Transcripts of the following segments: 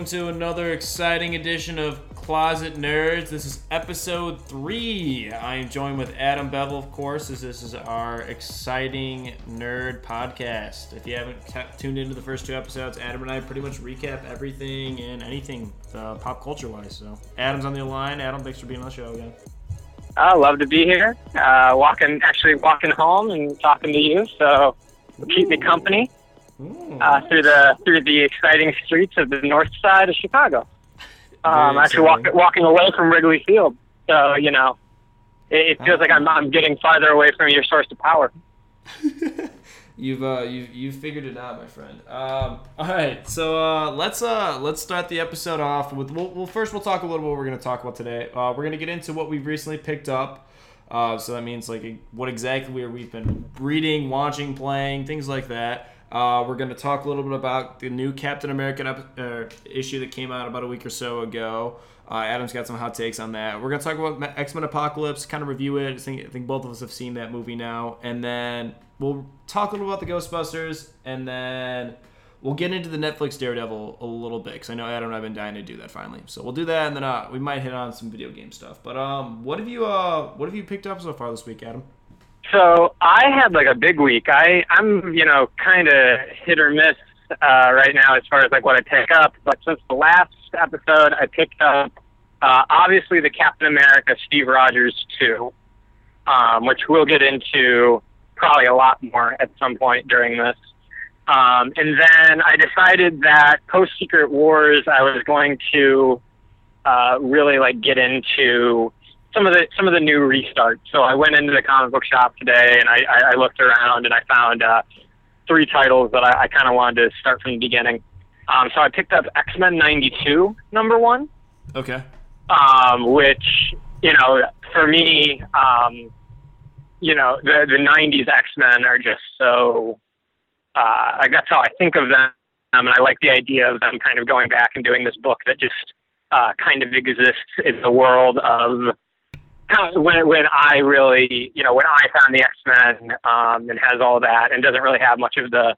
Hello, everyone, and welcome to another exciting edition of Closet Nerds. This is episode three. I am joined with Adam Bevel, of course, as this is our exciting nerd podcast. If you haven't t- tuned into the first two episodes, Adam and I pretty much recap everything and anything uh, pop culture wise. So, Adam's on the line. Adam, thanks for being on the show again. I love to be here. Uh, walking, actually walking home and talking to you, so keep me company uh, through the through the exciting streets of the north side of Chicago. Um, actually, walk, walking away from Wrigley Field, so you know, it, it feels like I'm I'm getting farther away from your source of power. You've uh you you figured it out, my friend. Um, all right, so uh, let's uh let's start the episode off with well, well first we'll talk a little bit what we're gonna talk about today. Uh, we're gonna get into what we've recently picked up. Uh, so that means like what exactly we've been reading, watching, playing, things like that. Uh, we're gonna talk a little bit about the new Captain America ep- uh, issue that came out about a week or so ago. Uh, Adam's got some hot takes on that. We're gonna talk about X Men Apocalypse, kind of review it. I think, I think both of us have seen that movie now, and then we'll talk a little about the Ghostbusters, and then we'll get into the Netflix Daredevil a little bit because I know Adam and I've been dying to do that finally. So we'll do that, and then uh, we might hit on some video game stuff. But um, what have you uh, what have you picked up so far this week, Adam? So I had like a big week. I I'm you know kind of hit or miss uh, right now as far as like what I pick up. But since the last episode, I picked up uh, obviously the Captain America Steve Rogers two, um, which we'll get into probably a lot more at some point during this. Um, and then I decided that post Secret Wars, I was going to uh, really like get into some of the some of the new restarts. So I went into the comic book shop today and I, I, I looked around and I found uh, three titles that I, I kind of wanted to start from the beginning. Um, so I picked up X Men '92 number one, Okay. um, which you know for me, um, you know the the '90s X Men are just so. Uh, like that's how I think of them, um, and I like the idea of them kind of going back and doing this book that just uh, kind of exists in the world of when when I really you know when I found the X Men um, and has all that and doesn't really have much of the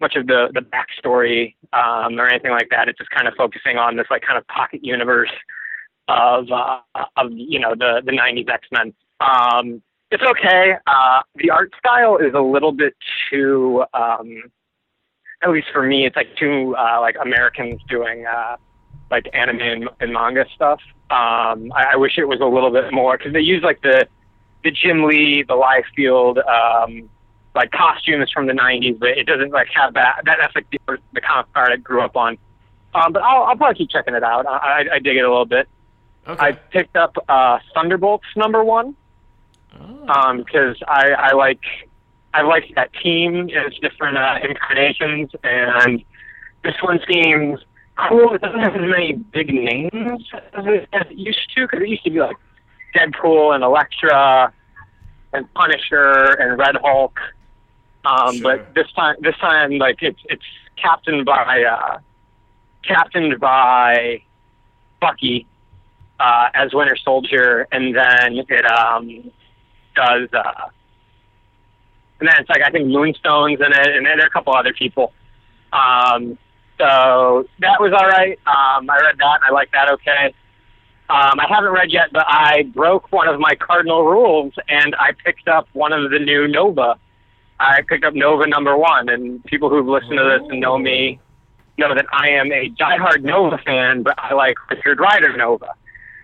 much of the the backstory um, or anything like that. It's just kind of focusing on this like kind of pocket universe of uh, of you know the the '90s X Men. Um, it's okay. Uh, the art style is a little bit too, um, at least for me, it's like too uh, like Americans doing uh, like anime and, and manga stuff. Um, I, I wish it was a little bit more because they use like the the Jim Lee, the Liefeld, um, like costumes from the '90s, but it doesn't like have that. that that's like the, the comic art I grew up on. Um, but I'll, I'll probably keep checking it out. I, I, I dig it a little bit. Okay. I picked up uh, Thunderbolts number one Oh. um, because I, I like I like that team in its different uh, incarnations, and this one seems cool. It doesn't have as many big names as it, as it used to, because it used to be like Deadpool and Elektra and Punisher and Red Hulk. Um, Sure. But this time, this time, like it's it's captained by uh, captained by Bucky uh, as Winter Soldier, and then it um, does. Uh, and then it's like I think Moonstone's in it, and then there are a couple other people. Um, so that was all right. Um, I read that, and I like that okay. Um, I haven't read yet, but I broke one of my cardinal rules, and I picked up one of the new Nova. I picked up Nova number one, and people who've listened to this and know me know that I am a diehard Nova fan, but I like Richard Rider Nova.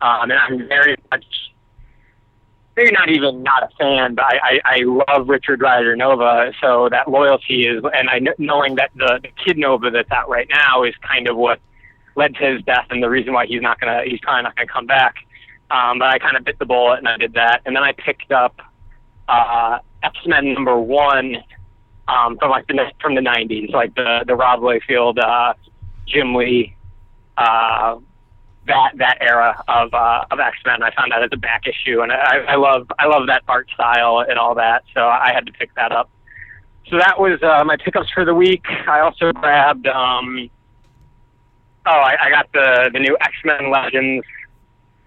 Um, and I'm very much, maybe not even not a fan, but I, I, I love Richard Rider Nova. So that loyalty is, and I knowing that the, the Kid Nova that's out right now is kind of what led to his death and the reason why he's not gonna, he's probably not gonna come back. Um, but I kind of bit the bullet and I did that, and then I picked up uh, X Men number one um, from like the from the '90s, like the the Rob Liefeld, uh, Jim Lee, uh, that that era of uh, of X Men. I found that as a back issue, and I, I love I love that art style and all that. So I had to pick that up. So that was uh, my pickups for the week. I also grabbed. Um, oh, I, I got the the new X Men Legends,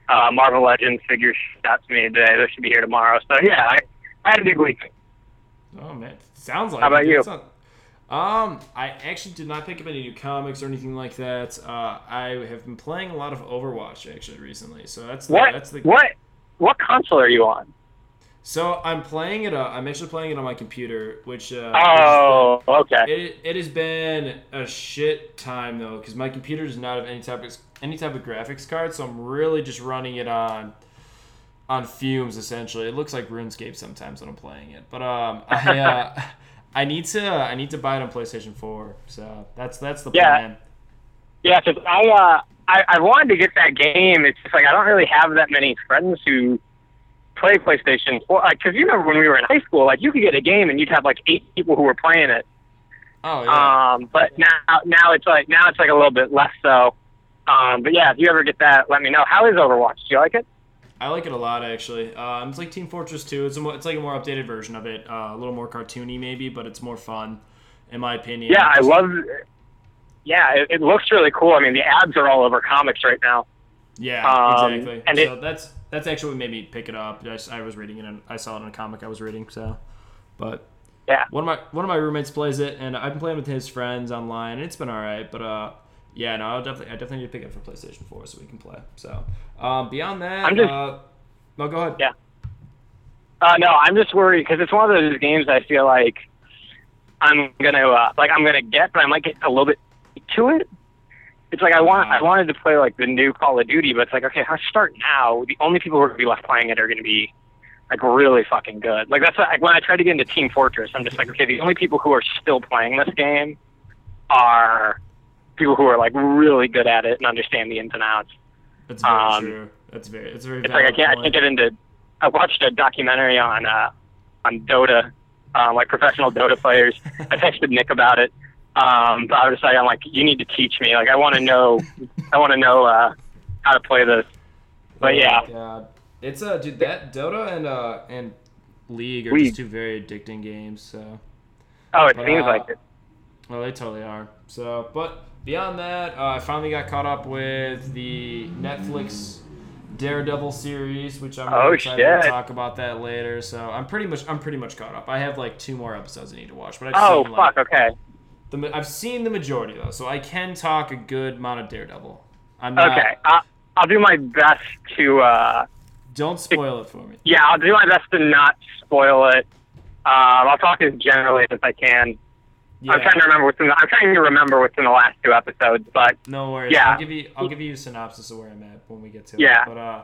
uh, Marvel Legends figures out to me today. They should be here tomorrow. So yeah, I, I had a big week. Oh man, sounds like. How about it. you? Um, I actually did not pick up any new comics or anything like that. Uh, I have been playing a lot of Overwatch actually recently, so that's the, What? that's the What? What console are you on? So I'm playing it. Uh, I'm actually playing it on my computer, which uh, Oh, okay. It, it has been a shit time though, because my computer does not have any type of any type of graphics card, so I'm really just running it on on fumes essentially. It looks like RuneScape sometimes when I'm playing it, but um, I uh, I need to I need to buy it on PlayStation 4, so that's that's the Yeah. plan. Yeah, 'cause I, uh, I I wanted to get that game. It's just like I don't really have that many friends who play PlayStation 4. Like, cause you remember when we were in high school, like you could get a game and you'd have like eight people who were playing it. Oh yeah. Um, but now now it's like now it's like a little bit less so. Um, but yeah, if you ever get that, let me know. How is Overwatch? Do you like it? I like it a lot actually. Um, it's like Team Fortress 2. It's a more, it's like a more updated version of it. Uh, a little more cartoony maybe, but it's more fun, in my opinion. Yeah, I love. Yeah, it, it looks really cool. I mean, the ads are all over comics right now. Yeah, Um, exactly. and so it- that's that's actually what made me pick it up. I was reading it, and I saw it in a comic I was reading. So, but Yeah. one of my one of my roommates plays it, and I've been playing with his friends online, and it's been all right. But uh, yeah, no, I'll definitely I definitely need to pick it up for PlayStation Four so we can play. So, um, beyond that, I'm just- uh, no, go ahead. Yeah. Uh, no, I'm just worried because it's one of those games I feel like I'm gonna uh, like I'm gonna get, but I might get a little bit to it. It's like I want I wanted to play like the new Call of Duty, but it's like okay, I start now, the only people who are gonna be left playing it are gonna be like really fucking good. Like that's like when I tried to get into Team Fortress, I'm just like okay, the only people who are still playing this game are people who are like really good at it and understand the ins and outs. That's very Um, true. That's very it's very. It's like I can't I can't get into. I watched a documentary on uh, on Dota, um, like professional Dota players. I texted Nick about it. Um, but I was like, I'm like, you need to teach me. Like, I want to know, I want to know uh, how to play this. But Oh yeah, God. it's uh, dude, that Dota and uh and League are League. just two very addicting games. So. oh, it But, seems uh, like it. Well, they totally are. So, but beyond that, uh, I finally got caught up with the Netflix Daredevil series, which I'm really Oh, excited to talk about that later. So I'm pretty much I'm pretty much caught up. I have like two more episodes I need to watch, but I've Oh seen fuck, like okay, the I've seen the majority though, so I can talk a good amount of Daredevil. I'm not, okay. I'll do my best to. Uh, Don't spoil it for me. yeah, I'll do my best to not spoil it. Um, I'll talk as generally as I can. Yeah. I'm trying to remember what's in the, I'm trying to remember what's in the last two episodes, but No worries. Yeah. I'll give you I'll give you a synopsis of where I'm at when we get to Yeah. it. But uh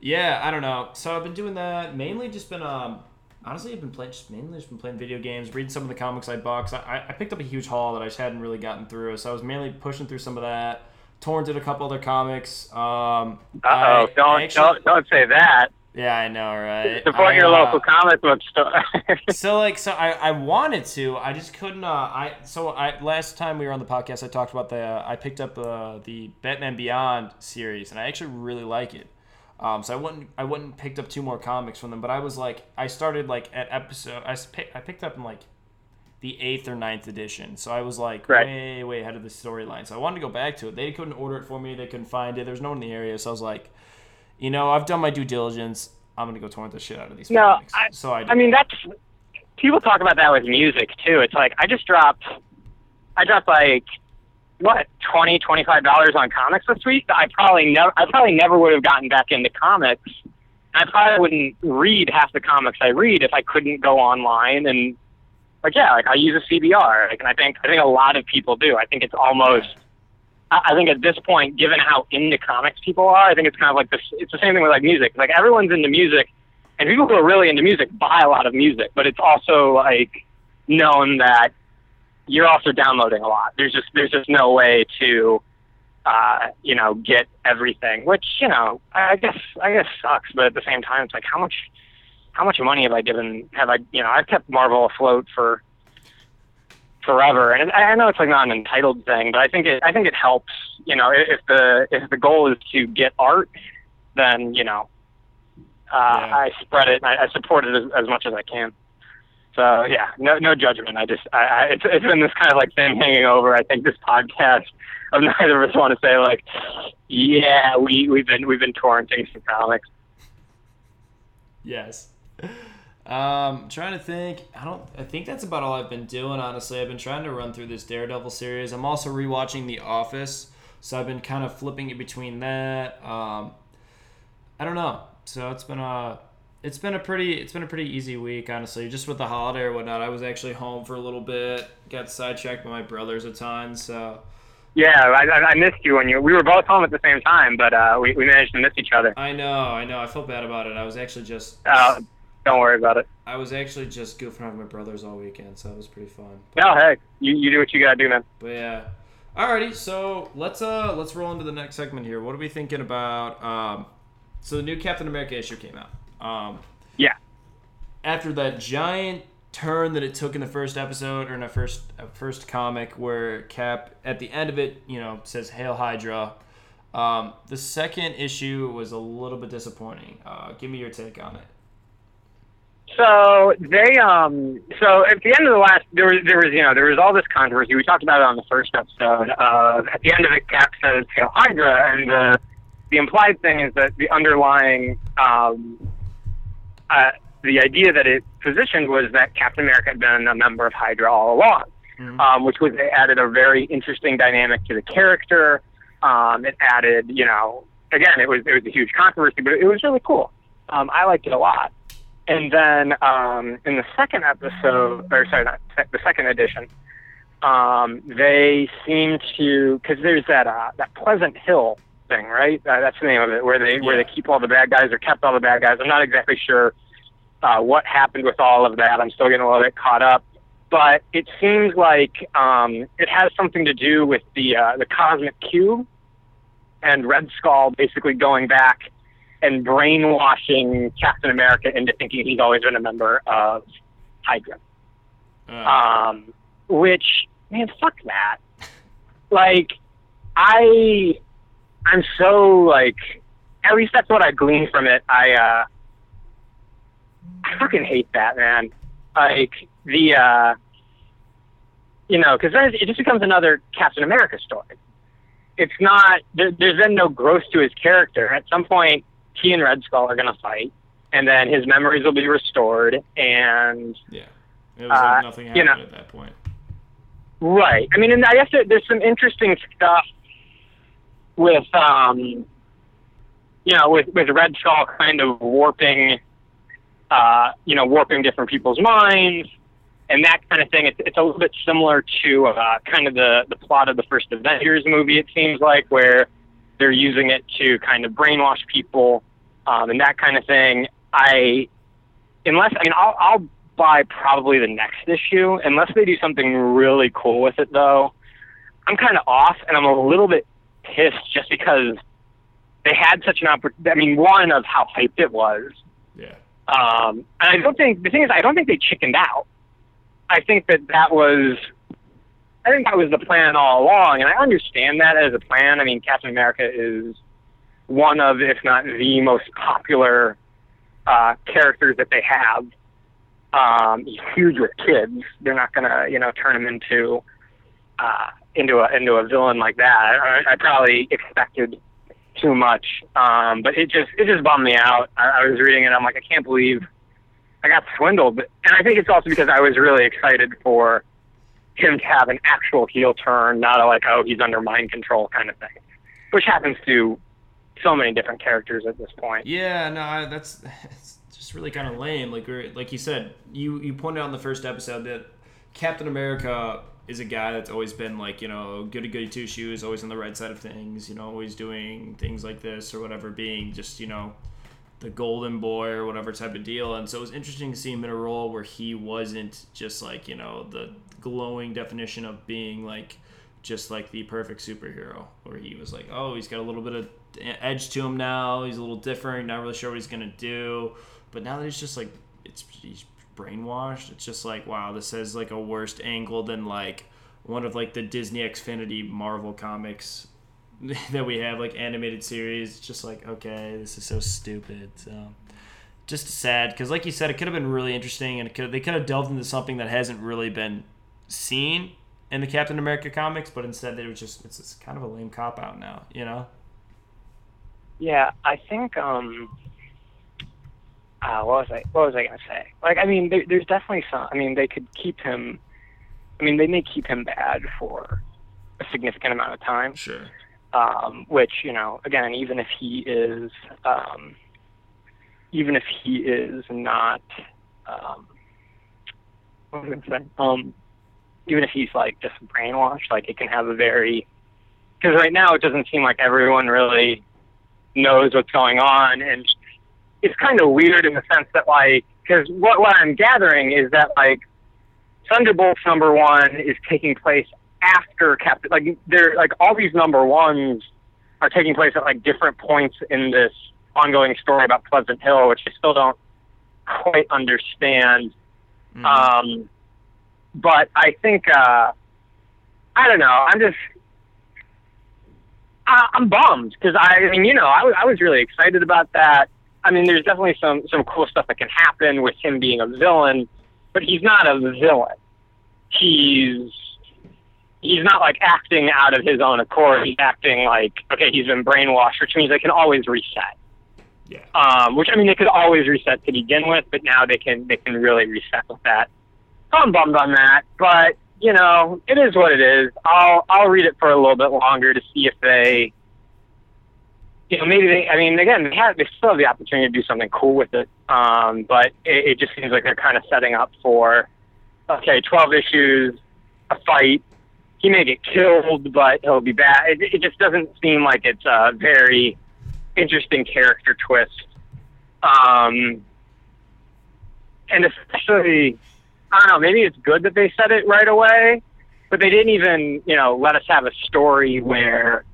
yeah, I don't know. So I've been doing that. Mainly just been um honestly I've been playing just mainly just been playing video games, reading some of the comics I bought. I, I picked up a huge haul that I just hadn't really gotten through. So I was mainly pushing through some of that. Torrented a couple other comics. Um uh oh, don't actually- don't don't say that. Yeah, I know, right? Support I, your uh, local comic book store. so like so I, I wanted to I just couldn't uh I so I last time we were on the podcast I talked about the uh, I picked up uh, the Batman Beyond series and I actually really like it. Um so I wouldn't I wouldn't picked up two more comics from them but I was like I started like at episode I pick, I picked up in like the eighth or ninth edition. So I was like Right. way way ahead of the storyline. So I wanted to go back to it. They couldn't order it for me. They couldn't find it. There's no one in the area. So I was like you know I've done my due diligence I'm gonna go torrent the shit out of these No, I- so I I mean, that. that's people talk about that with music too. It's like I just dropped, I dropped like what twenty, twenty five dollars on comics this week. I probably never, I probably never would have gotten back into comics. I probably wouldn't read half the comics I read if I couldn't go online and like yeah, like I use a CBR. Like, and I think I think a lot of people do. I think it's almost. I think at this point, given how into comics people are, I think it's kind of like this. It's the same thing with like music. Like everyone's into music, and people who are really into music buy a lot of music. But it's also like known that you're also downloading a lot. There's just there's just no way to, uh, you know, get everything. Which you know, I guess I guess sucks. But at the same time, it's like how much how much money have I given? Have I you know I've kept Marvel afloat for forever. And I know it's like not an entitled thing, but I think it I think it helps. You know, if the if the goal is to get art, then you know, uh, Yeah. I spread it. And I, I support it as, as much as I can. So yeah, no no judgment. I just I, I it's it's been this kind of like thing hanging over. I think this podcast of neither of us want to say like, yeah, we we've been we've been torrenting some comics. Yes. Um, trying to think. I don't. I think that's about all I've been doing. Honestly, I've been trying to run through this Daredevil series. I'm also rewatching The Office, so I've been kind of flipping it between that. Um, I don't know. So it's been a. It's been a pretty. It's been a pretty easy week, honestly. Just with the holiday or whatnot. I was actually home for a little bit. Got sidetracked by my brothers a ton. So. Yeah, I, I missed you when you. We were both home at the same time, but uh, we we managed to miss each other. I know. I know. I felt bad about it. I was actually just. Uh, don't worry about it. I was actually just goofing around with my brothers all weekend, so it was pretty fun. No, hey, you, you do what you gotta do, man. But yeah. Alrighty, so let's uh let's roll into the next segment here. What are we thinking about? Um, so the new Captain America issue came out. Um, yeah. After that giant turn that it took in the first episode or in the first first comic, where Cap at the end of it, you know, says "Hail Hydra." Um, the second issue was a little bit disappointing. Uh, give me your take on it. So they um so at the end of the last there was there was you know there was all this controversy we talked about it on the first episode uh, at the end of it Cap says Hail Hydra and the the implied thing is that the underlying um uh, the idea that it positioned was that Captain America had been a member of Hydra all along, mm-hmm. um, which was it added a very interesting dynamic to the character. Um, it added you know again it was it was a huge controversy but it was really cool. Um, I liked it a lot. And then um, in the second episode, or sorry, not the second edition, um, they seem to because there's that uh, that Pleasant Hill thing, right? Uh, that's the name of it, where they yeah. where they keep all the bad guys or kept all the bad guys. I'm not exactly sure uh, what happened with all of that. I'm still getting a little bit caught up, but it seems like um, it has something to do with the uh, the cosmic cube and Red Skull basically going back and brainwashing Captain America into thinking he's always been a member of Hydra. Uh. Um, which man, fuck that. like, I, I'm so like, at least that's what I gleaned from it. I, uh, I fucking hate that man. Like the, uh, you know, because then it just becomes another Captain America story. It's not. There, there's then no growth to his character. At some point, he and Red Skull are going to fight, and then his memories will be restored, and yeah, it was like uh, nothing happened you know, at that point. Right. I mean, and I guess there's some interesting stuff with, um, you know, with with Red Skull kind of warping, uh, you know, warping different people's minds and that kind of thing. It's, it's a little bit similar to uh, kind of the the plot of the first Avengers movie. It seems like where they're using it to kind of brainwash people um, and that kind of thing. I, unless I mean, I'll, I'll buy probably the next issue unless they do something really cool with it. Though, I'm kind of off, and I'm a little bit pissed just because they had such an opportunity. I mean, one of how hyped it was. Yeah. Um, and I don't think the thing is, I don't think they chickened out. I think that that was I think that was the plan all along, and I understand that as a plan. I mean, Captain America is one of, if not the most popular uh, characters that they have. Um, he's huge with kids. They're not gonna, you know, turn him into uh, into a into a villain like that. I, I probably expected too much, um, but it just it just bummed me out. I, I was reading it. I'm like, I can't believe I got swindled. And I think it's also because I was really excited for him to have an actual heel turn, not a like, oh, he's under mind control kind of thing, which happens to so many different characters at this point. Yeah, no, I, that's it's just really kind of lame. Like like you said, you you pointed out in the first episode that Captain America is a guy that's always been like you know goody goody two shoes, always on the right side of things, you know, always doing things like this or whatever, being just you know the golden boy or whatever type of deal. And so it was interesting to see him in a role where he wasn't just like, you know, the glowing definition of being like just like the perfect superhero, where he was like, oh, he's got a little bit of edge to him now. He's a little different, not really sure what he's gonna do. But now that he's just like, it's he's brainwashed. It's just like, wow, this has like a worse angle than like one of like the Disney Infinity Marvel comics that we have like animated series just like okay this is so stupid so just sad because like you said it could have been really interesting and could, they could have delved into something that hasn't really been seen in the captain america comics but instead they were just it's, it's kind of a lame cop out now you know yeah i think um uh, what was I what was I gonna say? Like, I mean, there, there's definitely some. I mean, they could keep him. I mean, they may keep him bad for a significant amount of time. Sure. Um, which you know, again, even if he is, um, even if he is not, um, what was I gonna say? Um, even if he's like just brainwashed, like it can have a very because right now it doesn't seem like everyone really knows what's going on, and it's kind of weird in the sense that like because what what I'm gathering is that like Thunderbolts number one is taking place after Captain like they're like all these number ones are taking place at like different points in this ongoing story about Pleasant Hill, which I still don't quite understand. Mhm. Um, but I think uh, I don't know. I'm just I, I'm bummed because I, I mean, you know, I was I was really excited about that. I mean, there's definitely some some cool stuff that can happen with him being a villain, but he's not a villain. He's he's not like acting out of his own accord. He's acting like okay, he's been brainwashed, which means they can always reset. yeah. Um, which I mean, they could always reset to begin with, but now they can they can really reset with that. So I'm bummed on that, but you know, it is what it is. I'll I'll read it for a little bit longer to see if they, you know, maybe they. I mean, again, they have they still have the opportunity to do something cool with it. Um, but it, it just seems like they're kind of setting up for, okay, 12 issues, a fight. He may get killed, but he'll be back. It, it just doesn't seem like it's a very interesting character twist. Um, and especially, I don't know, maybe it's good that they said it right away, but they didn't even, you know, let us have a story where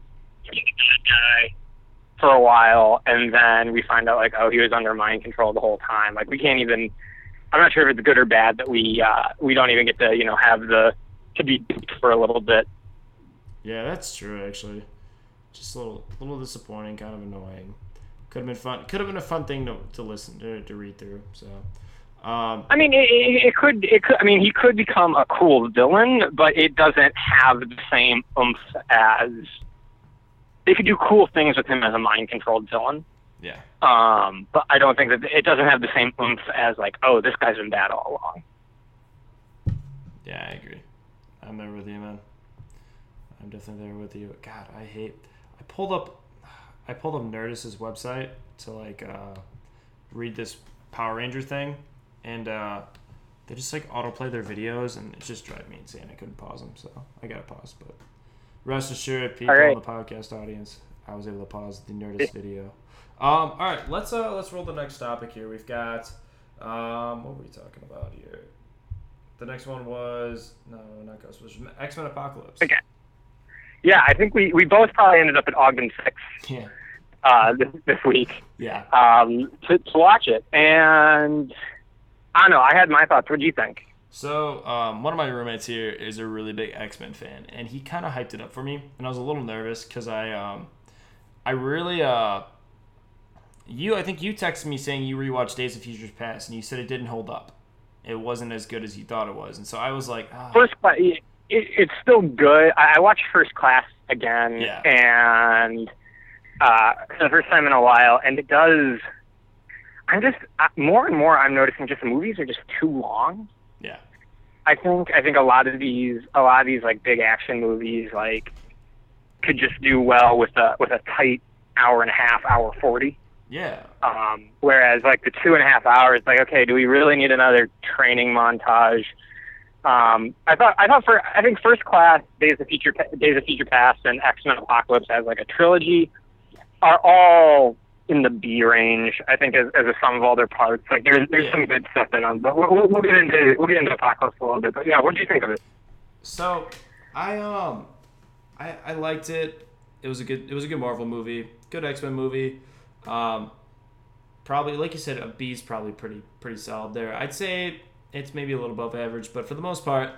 he's a bad guy for a while, and then we find out, like, oh, he was under mind control the whole time. Like, we can't even, I'm not sure if it's good or bad that we, uh, we don't even get to, you know, have the, to be for a little bit. Yeah, that's true. Actually, just a little, little disappointing, kind of annoying. Could have been fun. Could have been a fun thing to, to listen to, to read through. So, um, I mean, it, it, it could, it could. I mean, he could become a cool villain, but it doesn't have the same oomph as. They could do cool things with him as a mind-controlled villain, yeah, um, but I don't think that it doesn't have the same oomph as like, oh, this guy's been bad all along. yeah, I agree. I'm there with you, man. I'm definitely there with you. God, I hate. I pulled up, I pulled up Nerdist's website to like uh, read this Power Ranger thing, and uh, they just like autoplay their videos, and it just driving me insane. I couldn't pause them, so I gotta pause. But rest assured, people right. in the podcast audience, I was able to pause the Nerdist video. Um, all right, let's uh, let's roll the next topic here. We've got um, what were we talking about here? The next one was no, not Ghostbusters, X Men Apocalypse. Okay. Yeah, I think we, we both probably ended up at Ogden Six Yeah, uh, this, this week yeah. um, to, to watch it, and I don't know. I had my thoughts. What do you think? So um, one of my roommates here is a really big X Men fan, and he kind of hyped it up for me, and I was a little nervous because I um, I really uh, you I think you texted me saying you rewatched Days of Futures Past, and you said it didn't hold up. It wasn't as good as you thought it was, and so I was like, ah, First class, it, it's still good. I, I watched First Class again, Yeah. and uh, for the first time in a while, and it does. I'm just uh, more and more. I'm noticing just the movies are just too long. yeah, I think I think a lot of these a lot of these like big action movies like could just do well with a with a tight hour and a half, hour forty. yeah, Um, whereas like the two and a half hours, like okay, do we really need another training montage? Um, I thought I thought for I think First Class, Days of Future Days of Future Past, and X Men Apocalypse as like a trilogy are all in the B range. I think as, as a sum of all their parts, like there's there's Yeah. some good stuff in them. But we'll, we'll, get into we'll get into Apocalypse a little bit. But yeah, what do you think of it? So, I um, I I liked it. It was a good it was a good Marvel movie, good X Men movie. Um, probably like you said, a B is probably pretty pretty solid there. I'd say it's maybe a little above average, but for the most part,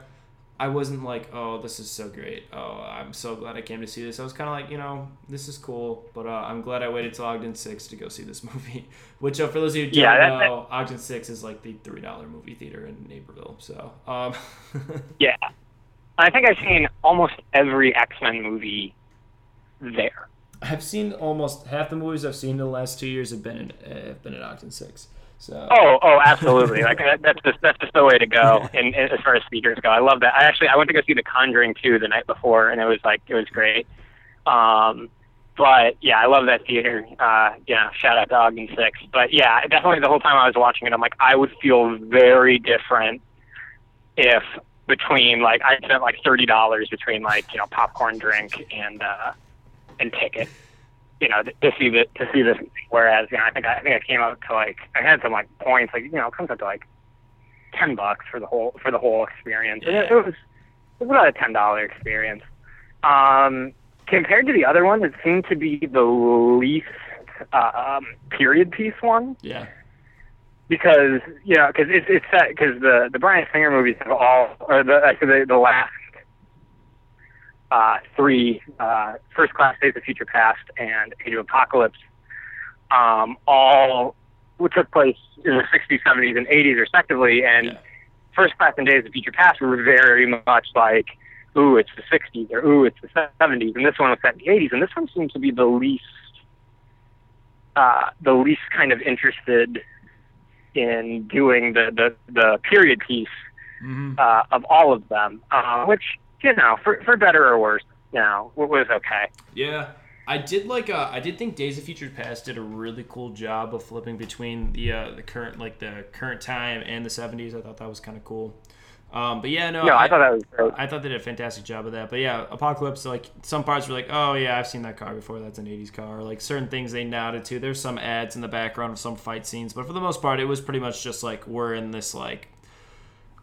I wasn't like, oh, this is so great. Oh, I'm so glad I came to see this. I was kind of like, you know, this is cool, but uh, I'm glad I waited till Ogden Six to go see this movie. Which, uh, for those of you who don't Yeah, that- that- know, Ogden Six is like the three dollar movie theater in Naperville. So, um, Yeah, I think I've seen almost every X Men movie there. I've seen almost half the movies I've seen in the last two years have been in uh, have been in Ogden Six. So. Oh, oh, absolutely! like that, that's just that's just the way to go. And, as far as speakers go, I love that. I actually I went to go see The Conjuring 2 the night before, and it was like it was great. Um, but yeah, I love that theater. Uh, yeah, shout out to Ogden Six. But yeah, definitely the whole time I was watching it, I'm like, I would feel very different if between like I spent like thirty dollars between like you know popcorn, drink, and uh, and ticket. You know, to see the to see this. Whereas you know, I think I, I think I came out to like I had some like points like you know it comes up to like ten bucks for the whole for the whole experience. And it, it was it was about a ten dollar experience. Um, compared to the other ones, it seemed to be the least uh, um, period piece one. Yeah. Because you know, because it's it's set because the the Bryan Singer movies have all or the actually the, the last uh, three uh, First Class, Days of Future Past, and Age of Apocalypse, um, all took place in the 60s, 70s, and 80s respectively, and Yeah. First Class and Days of Future Past were very much like ooh, it's the 60s or ooh, it's the 70s, and this one was set in the 80s, and this one seems to be the least, uh, the least kind of interested in doing the the, the period piece hmm uh, of all of them, uh, which you know, for for better or worse, you know, wa- was okay. Yeah, I did like. Uh, I did think Days of Future Past did a really cool job of flipping between the uh, the current like the current time and the '70s. I thought that was kind of cool. Um, but yeah, no, No, I thought that was great. I thought they did a fantastic job of that. But yeah, Apocalypse, like some parts were like, oh yeah, I've seen that car before. That's an '80s car. Like certain things they nodded to. There's some ads in the background of some fight scenes, but for the most part, it was pretty much just like we're in this like.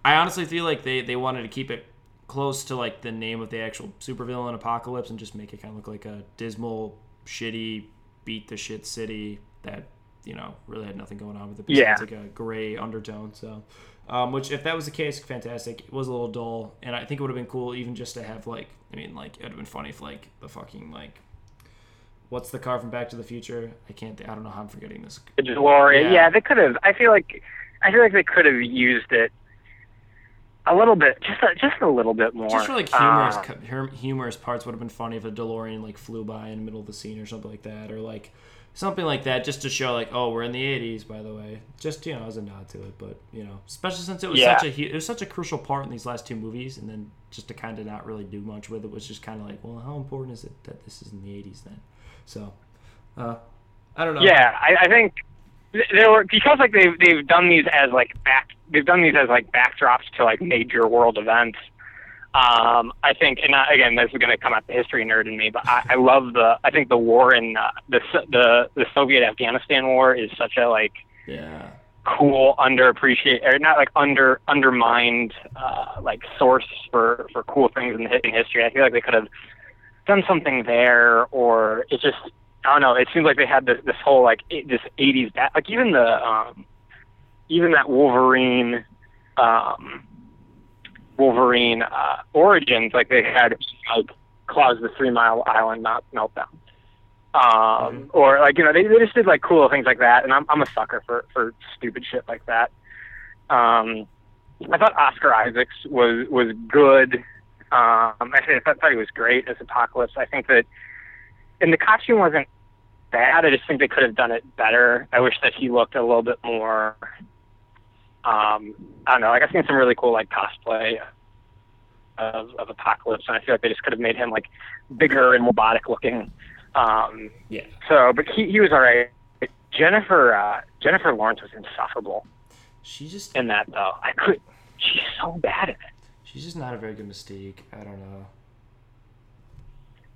I honestly feel like they they wanted to keep it close to like the name of the actual supervillain Apocalypse and just make it kind of look like a dismal, shitty, beat the shit city that you know really had nothing going on with it. Yeah. It's like a gray undertone. So, um, which if that was the case, fantastic. It was a little dull, and I think it would have been cool even just to have like I mean like it would have been funny if like the fucking like. What's the car from Back to the Future? I can't. I don't know how I'm forgetting this. DeLorean, Yeah. yeah. they could have. I feel like, I feel like they could have used it a little bit, just a, just a little bit more. Just for like humorous, Uh, humorous parts would have been funny if a DeLorean like flew by in the middle of the scene or something like that, or like something like that, just to show like, oh, we're in the '80s, by the way. Just you know, as a nod to it, but you know, especially since it was Yeah. such a it was such a crucial part in these last two movies, and then just to kind of not really do much with it was just kind of like, well, how important is it that this is in the '80s then? So, uh, I don't know. Yeah, I, I think th- there were because like they've they've done these as like back they've done these as like backdrops to like major world events. Um, I think, and uh, again, this is going to come out the history nerd in me, but I, I love the. I think the war in uh, the the the Soviet Afghanistan war is such a like yeah, cool underappreciated or not like under undermined uh, like source for for cool things in, in history. I feel like they could have done something there, or it just I don't know. It seems like they had this this whole like this '80s ba- like even the um, even that Wolverine um, Wolverine uh, origins like they had like Claus the Three Mile Island not meltdown. Um, or like you know they, they just did like cool things like that, and I'm I'm a sucker for for stupid shit like that. Um, I thought Oscar Isaacs was was good. Um, I thought, I thought he was great as Apocalypse. I think that, and the costume wasn't bad. I just think they could have done it better. I wish that he looked a little bit more. Um, I don't know. Like I've seen some really cool like cosplay of, of Apocalypse, and I feel like they just could have made him like bigger and robotic looking. Um, yeah. so, but he he was all right. Jennifer uh, Jennifer Lawrence was insufferable She just in that though. I could. She's so bad at it. she's just not a very good Mystique. I don't know.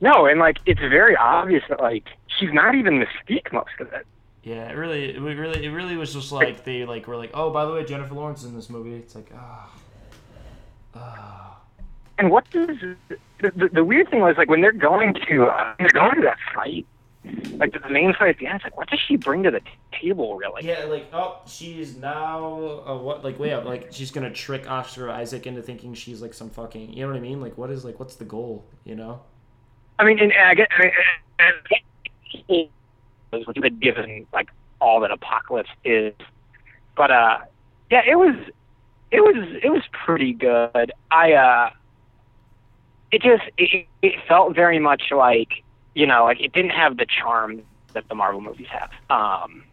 No, and like it's very obvious that like she's not even Mystique most of it. Yeah, it really, it really, it really was just like they like were like, oh, by the way, Jennifer Lawrence is in this movie. It's like, ah, ah, And what does the, the, the weird thing was like when they're going to uh, they're going to that fight, like the main fight at the end. It's like what does she bring to the t- table really? yeah, like oh, she's now uh, what? Like wait up, like she's gonna trick Oscar Isaac into thinking she's like some fucking, you know what I mean? Like what is like what's the goal? You know? I mean, and, I get, I mean, and, given like all that Apocalypse is, but uh, yeah, it was, it was, it was pretty good. I uh, it just it, it felt very much like you know like it didn't have the charm that the Marvel movies have. Um,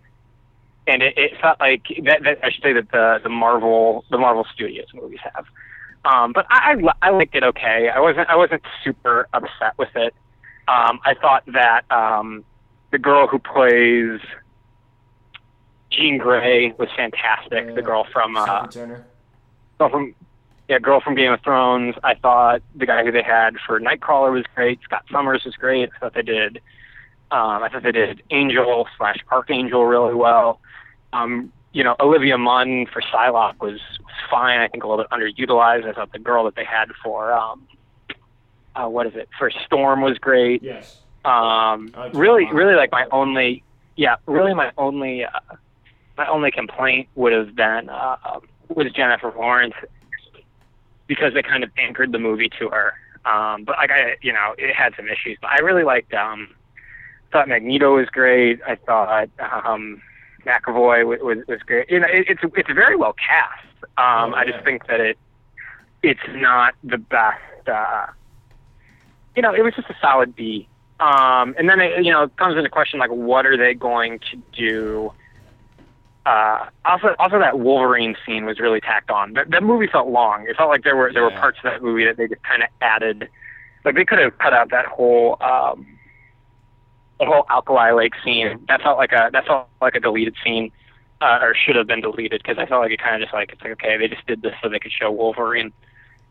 and it, it felt like that, that. I should say that the the Marvel the Marvel Studios movies have. Um, but I, I I liked it okay. I wasn't I wasn't super upset with it. Um, I thought that um, the girl who plays Jean Grey was fantastic. Yeah. The girl from uh, girl from yeah, girl from Game of Thrones. I thought the guy who they had for Nightcrawler was great. Scott Summers was great. I thought they did. Um, I thought they did Angel slash Archangel really well. Um, you know, Olivia Munn for Psylocke was, was fine. I think a little bit underutilized. I thought the girl that they had for um, uh, what is it for Storm was great. Yes. Um, really, really like my only, yeah, really my only, uh, my only complaint would have been uh, was Jennifer Lawrence because they kind of anchored the movie to her. Um, but like I, you know, it had some issues. But I really liked. Um, thought Magneto was great. I thought um, McAvoy was, was was great. You know, it, it's it's very well cast. Um, Oh, I just think that it it's not the best. Uh, you know, it was just a solid B. Um, and then it, you know, it comes into question like, what are they going to do? Uh, also, also that Wolverine scene was really tacked on. That, that movie felt long. It felt like there were there were parts of that movie that they just kind of added. Like they could have cut out that whole um, the whole Alkali Lake scene. That felt like a that felt like a deleted scene, uh, or should have been deleted because I felt like it kind of just like it's like okay, they just did this so they could show Wolverine.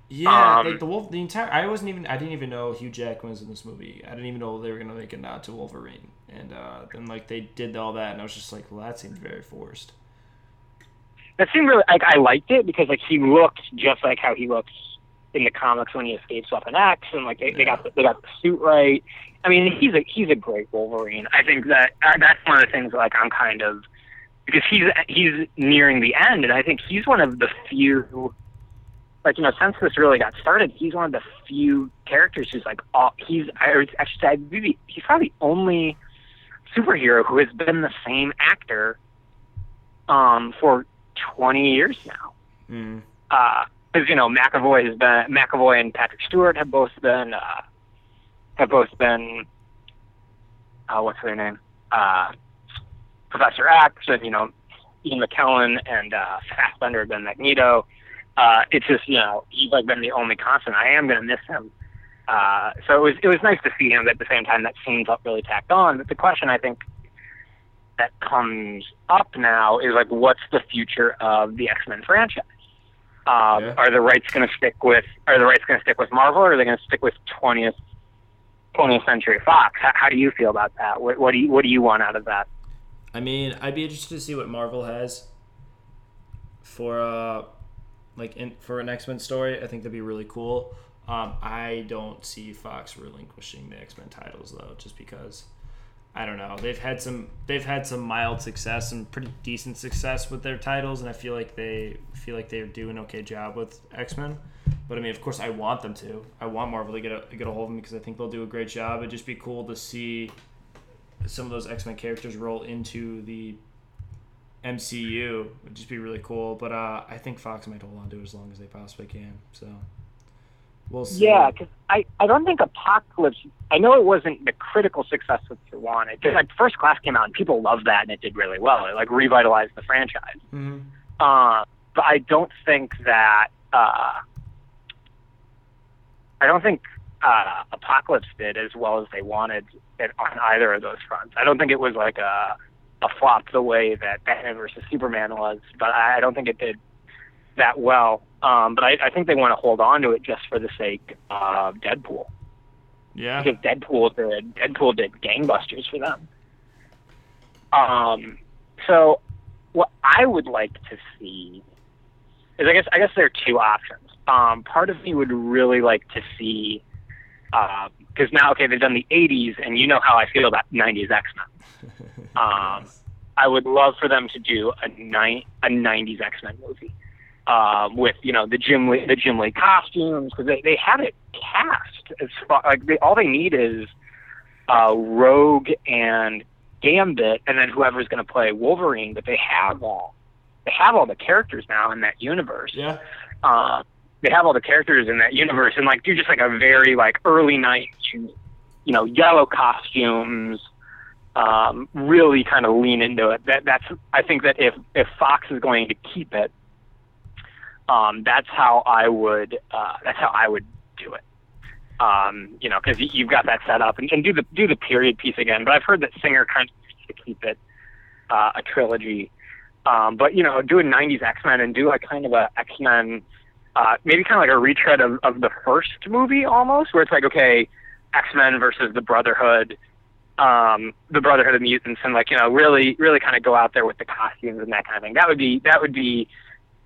Yeah, Um, like the wolf. The entire. I wasn't even. I didn't even know Hugh Jackman was in this movie. I didn't even know they were gonna make a nod to Wolverine. And uh, then like they did all that, and I was just like, well, that seemed very forced. That seemed really like I liked it because like he looked just like how he looks in the comics when he escapes Weapon X, and like they, they got the, they got the suit right. I mean, he's a he's a great Wolverine. I think that uh, that's one of the things like I'm kind of because he's he's nearing the end, and I think he's one of the few. Like you know, since this really got started, he's one of the few characters who's like, all, he's I actually say maybe he's probably the only superhero who has been the same actor um, for 20 years now. Mm. Because you know McAvoy has been McAvoy and Patrick Stewart have both been uh, have both been uh, what's their name uh, Professor X and you know Ian McKellen and uh, Fassbender have been Magneto. Uh, it's just you know he's like been the only constant. I am gonna miss him. Uh, so it was it was nice to see him. But at the same time, that scene felt really tacked on. But the question I think that comes up now is like, what's the future of the X Men franchise? Um, Yeah. Are the rights going to stick with Are the rights going to stick with Marvel, or are they going to stick with 20th 20th Century Fox? How, how do you feel about that? What, what do you What do you want out of that? I mean, I'd be interested to see what Marvel has for uh like in, for an X Men story. I think that'd be really cool. Um, I don't see Fox relinquishing the X Men titles though, just because I don't know. They've had some they've had some mild success and pretty decent success with their titles, and I feel like they feel like they do an okay job with X Men. But I mean, of course, I want them to. I want Marvel to get a get a hold of them because I think they'll do a great job. It'd just be cool to see some of those X Men characters roll into the MCU It would just be really cool. But uh, I think Fox might hold on to it as long as they possibly can. So we'll see. Yeah, because I, I don't think Apocalypse. I know it wasn't the critical success that they wanted. Because like First Class came out and people loved that and it did really well. It like revitalized the franchise. hmm Uh, but I don't think that. Uh, I don't think uh, Apocalypse did as well as they wanted it on either of those fronts. I don't think it was like a a flop the way that Batman versus Superman was, but I don't think it did that well. Um, but I, I think they want to hold on to it just for the sake of Deadpool. Yeah. Because Deadpool did Deadpool did gangbusters for them. Um, so what I would like to see is I guess I guess there are two options. Um, part of me would really like to see because now okay they've done the 80s and you know how I feel about 90s X Men. Um, I would love for them to do a ni- a 90s X Men movie um, with you know the Jim Lee the Jim Lee costumes because they they have it cast as far like they all they need is uh, Rogue and Gambit and then whoever's going to play Wolverine but they have all they have all the characters now in that universe yeah. uh, they have all the characters in that universe and like do just like a very like early night you know yellow costumes um, really kind of lean into it. That that's I think that if if Fox is going to keep it, um, that's how I would uh, that's how I would do it. Um, you know, because you've got that set up and, and do the do the period piece again. But I've heard that Singer kind of to keep it uh, a trilogy. Um, but you know, do a '90s X-Men and do like kind of a X-Men, uh, maybe kind of like a retread of, of the first movie almost, where it's like okay, X-Men versus the Brotherhood um, the Brotherhood of Mutants and like you know really really kind of go out there with the costumes and that kind of thing. That would be that would be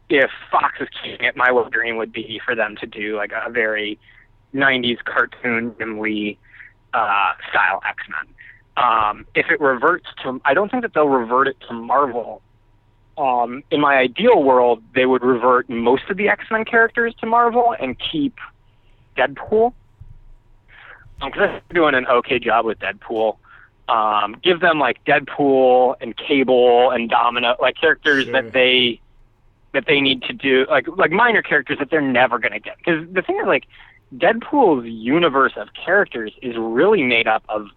if Fox is keeping it. My whole dream would be for them to do like a very '90s cartoon Jim Lee uh, style X Men. Um, if it reverts to, I don't think that they'll revert it to Marvel. Um, in my ideal world, they would revert most of the X Men characters to Marvel and keep Deadpool because they're doing an okay job with Deadpool. Um, give them like Deadpool and Cable and Domino, like characters Sure. that they that they need to do, like like minor characters that they're never gonna get. Because the thing is, like Deadpool's universe of characters is really made up of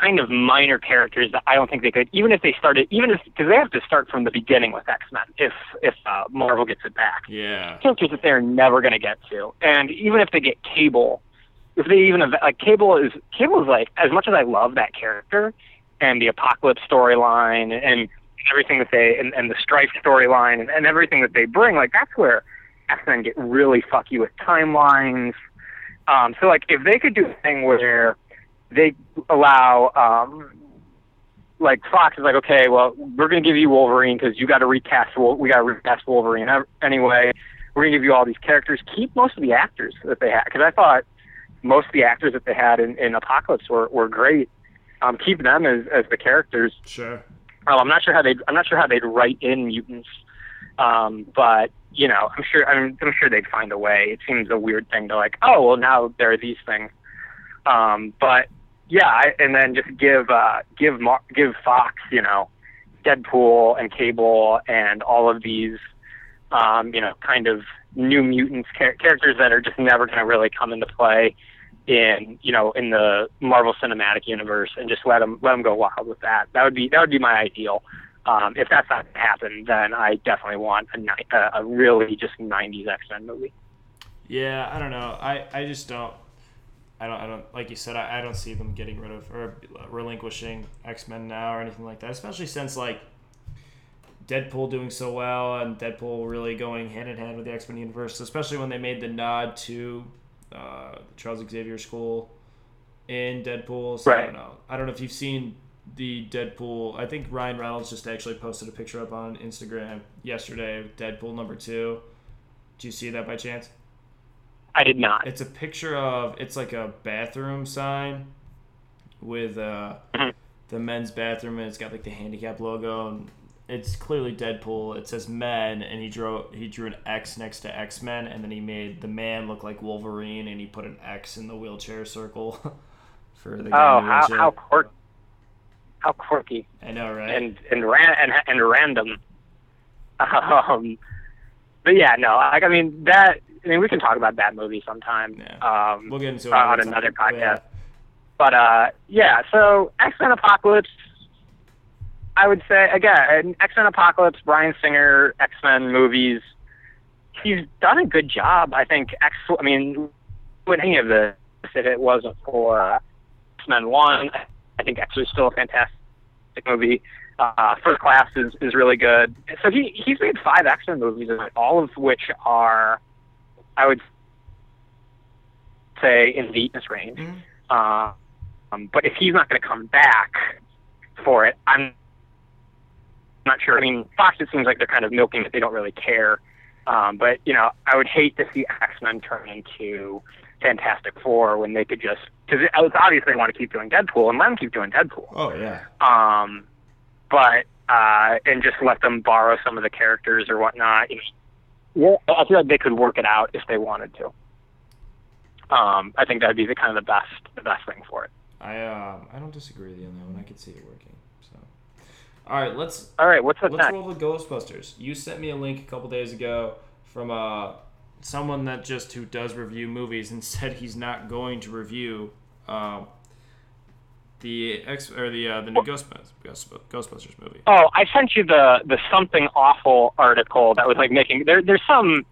kind of minor characters that I don't think they could, even if they started, even if because they have to start from the beginning with X Men if if uh, Marvel gets it back Yeah. characters that they're never going to get to. And even if they get Cable, if they even like Cable is Cable is like as much as I love that character and the Apocalypse storyline and everything that they and, and the Strife storyline and, and everything that they bring, like that's where X Men get really fucky with timelines. Um, so like if they could do a thing where they allow um, like Fox is like, okay, well, we're going to give you Wolverine because you got to recast. We got to recast Wolverine anyway. We're going to give you all these characters. Keep most of the actors that they had because I thought most of the actors that they had in, in Apocalypse were were great. Um, keep them as as the characters. Sure. Well, I'm not sure how they I'm not sure how they'd write in mutants, um, but you know, I'm sure I'm, I'm sure they'd find a way. It seems a weird thing to like, oh well, now there are these things. Um, but yeah, I, and then just give uh, give Mar- give Fox, you know, Deadpool and Cable and all of these, um, you know, kind of new mutants char- characters that are just never going to really come into play in you know in the Marvel Cinematic Universe, and just let them let them go wild with that. That would be that would be my ideal. Um, if that's not to happen, then I definitely want a, ni- a, really just '90s X Men movie. Yeah, I don't know. I, I just don't. I don't. I don't. Like you said, I, I don't see them getting rid of or relinquishing X Men now or anything like that. Especially since like Deadpool doing so well and Deadpool really going hand in hand with the X Men universe. Especially when they made the nod to uh, Charles Xavier School in Deadpool. So I don't know. I don't know if you've seen the Deadpool. I think Ryan Reynolds just actually posted a picture up on Instagram yesterday of Deadpool number two. Do you see that by chance? I did not. It's a picture of it's like a bathroom sign with uh, Mhm. the men's bathroom and it's got like the handicap logo and it's clearly Deadpool. It says men and he drew he drew an X next to X Men and then he made the man look like Wolverine and he put an X in the wheelchair circle for the guy Oh, in the how wheelchair. how quirk, how quirky I know, right? and and ran and and random. Um, but yeah, no, like I mean that. I mean, we can talk about that movie sometime. Yeah. Um, we'll get into it uh, on another. But yeah. podcast. But uh, yeah, so X Men Apocalypse. I would say again, X Men Apocalypse, Bryan Singer, X Men movies. He's done a good job. I think X. I mean, with any of this, if it wasn't for uh, X Men One, I think X was still a fantastic movie. Uh, First Class is is really good. So he he's made five X Men movies, all of which are, I would say, in the Eaton's range. Mhm. Uh, um, but if he's not going to come back for it, I'm not sure. I mean, Fox, it seems like they're kind of milking it. They don't really care. Um, but, you know, I would hate to see X-Men turn into Fantastic Four when they could just, because it's obvious they want to keep doing Deadpool and let them keep doing Deadpool. Oh yeah. Um, but, uh, and just let them borrow some of the characters or whatnot. You know, I feel like they could work it out if they wanted to. Um, I think that'd be the kind of the best, the best thing for it. I um I don't disagree with you on that one. I could see it working. So, all right, let's All right, what's up Let's next? roll the Ghostbusters. You sent me a link a couple days ago from uh, someone that just who does review movies and said he's not going to review uh, The X or the uh, the new Ghostbusters, Ghostbusters movie. Oh, I sent you the the something awful article that was like making there. There's some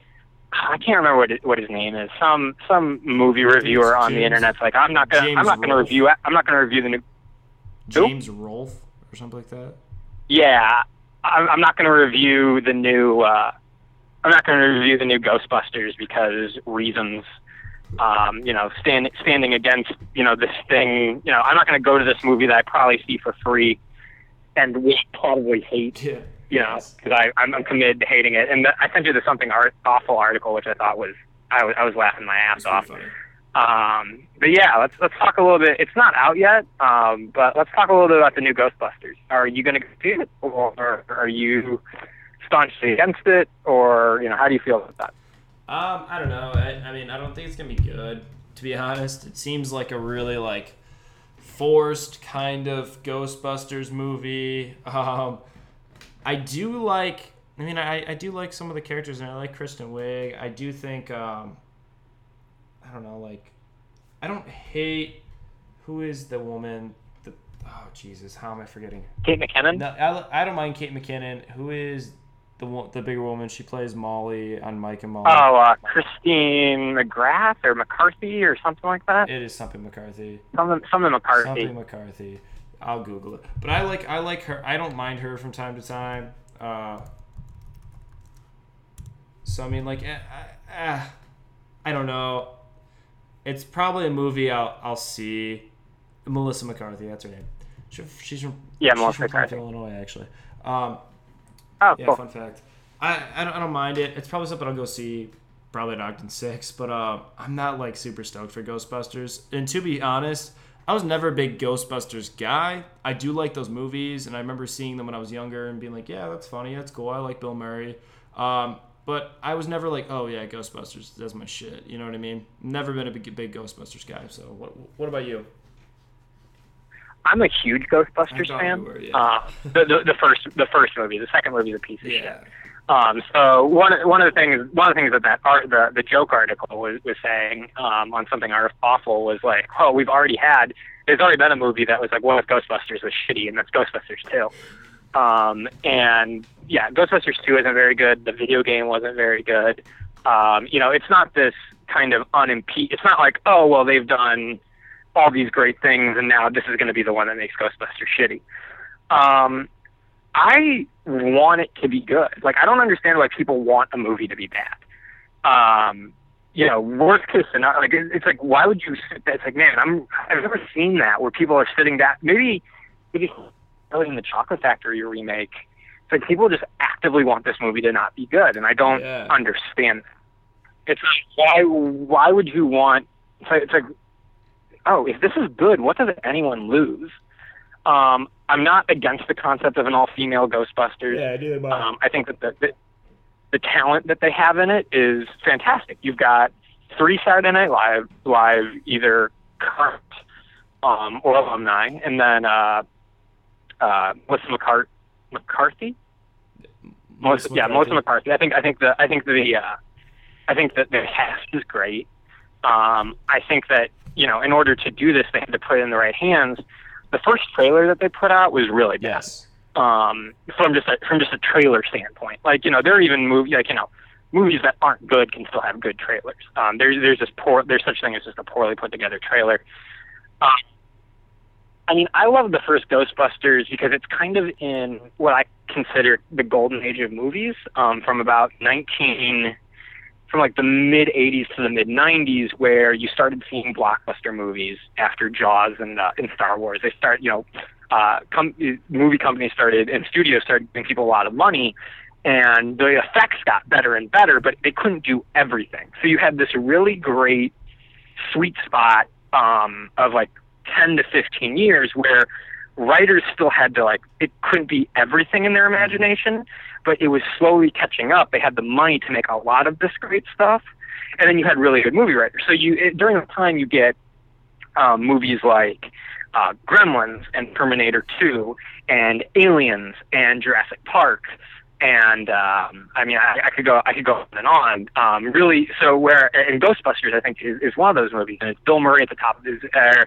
I can't remember what it, what his name is. Some some movie reviewer on the James- internet's like I'm not gonna James I'm not gonna Rolfe. review. I'm not gonna review the new. James Rolfe or something like that. Yeah, I'm, I'm not gonna review the new. uh I'm not gonna review the new Ghostbusters because reasons. Um, you know, stand, standing against you know this thing. You know, I'm not gonna go to this movie that I probably see for free, and will probably hate. Yeah. you know, because I I'm, I'm committed to hating it. And th- I sent you the something art, awful article, which I thought was I was I was laughing my ass off. funny. Um, but yeah, let's let's talk a little bit. It's not out yet, um, but let's talk a little bit about the new Ghostbusters. Are you going to see it, or are you staunchly against it, or you know, how do you feel about that? Um, I don't know. I, I mean, I don't think it's gonna be good. To be honest, it seems like a really like forced kind of Ghostbusters movie. Um, I do like. I mean, I, I do like some of the characters, and I like Kristen Wiig. I do think. Um, I don't know. Like, I don't hate. Who is the woman? The oh Jesus, how am I forgetting? Kate McKinnon. No, I, I don't mind Kate McKinnon. Who is the the bigger woman? She plays Molly on Mike and Molly. Oh, uh, Christine McGrath or McCarthy or something like that. It is something McCarthy. Something, something McCarthy. Something McCarthy. I'll Google it. But I like I like her. I don't mind her from time to time. Uh, so I mean, like, eh, eh, eh, I don't know. It's probably a movie I'll I'll see. Melissa McCarthy, that's her name. She, she's from Yeah, she's Melissa from McCarthy. Illinois, actually. Um, Oh, yeah, cool. fun fact. I, I, don't, I don't mind it. It's probably something I'll go see. Probably at Ogden Six, but uh, I'm not like super stoked for Ghostbusters. And to be honest, I was never a big Ghostbusters guy. I do like those movies, and I remember seeing them when I was younger and being like, "Yeah, that's funny. That's cool. I like Bill Murray." Um, but I was never like, "Oh yeah, Ghostbusters. That's my shit." You know what I mean? Never been a big, big Ghostbusters guy. So what what about you? I'm a huge Ghostbusters fan. were, yeah. uh, the, the the first the first movie, the second movie a piece of shit. Yeah. Um, so one one of the things one of the things that that art, the the joke article was was saying um, on something awful was like, oh, we've already had there's already been a movie that was like, what if Ghostbusters was shitty, and that's Ghostbusters two. Um, and yeah, Ghostbusters two isn't very good. The video game wasn't very good. Um, you know, it's not this kind of unimpeded. It's not like, oh, well, they've done all these great things, and now this is going to be the one that makes Ghostbusters shitty. Um, I want it to be good. Like I don't understand why people want a movie to be bad. Um, you know, worst case scenario, like it- it's like why would you sit there? It's like man, I'm I've never seen that where people are sitting down. Maybe maybe in the Chocolate Factory remake. It's like people just actively want this movie to not be good, and I don't Yeah. understand. that. It's like why why would you want? It's like, it's like oh, if this is good, what does anyone lose? Um, I'm not against the concept of an all-female Ghostbusters. Yeah, I do. Um, I think that the, the the talent that they have in it is fantastic. You've got three Saturday Night Live live either current um, or alumni, and then uh, uh, Melissa McCart- McCarthy. Melissa, yeah, Melissa McCarthy. I think I think the I think the uh, I think that the cast is great. Um, I think that you know in order to do this, they had to put it in the right hands. The first trailer that they put out was really bad Yes. um, from just a, from just a trailer standpoint. Like you know, there are even movies like you know movies that aren't good can still have good trailers. Um, there's there's this poor there's such thing as just a poorly put together trailer. Um, I mean, I love the first Ghostbusters because it's kind of in what I consider the golden age of movies, um, from about 19, from like the mid 80s to the mid 90s, where you started seeing blockbuster movies after Jaws and uh, and Star Wars. They start, you know, uh, com- movie companies started and studios started giving people a lot of money, and the effects got better and better, but they couldn't do everything. So you had this really great sweet spot um, of like 10 to 15 years where writers still had to like it couldn't be everything in their imagination but it was slowly catching up they had the money to make a lot of this great stuff and then you had really good movie writers so you it, during the time you get um, movies like uh, Gremlins and Terminator 2 and Aliens and Jurassic Park and um, I mean I, I could go I could go on and on. Um, really, so where and Ghostbusters I think is, is one of those movies, and it's Bill Murray at the top of his. Uh,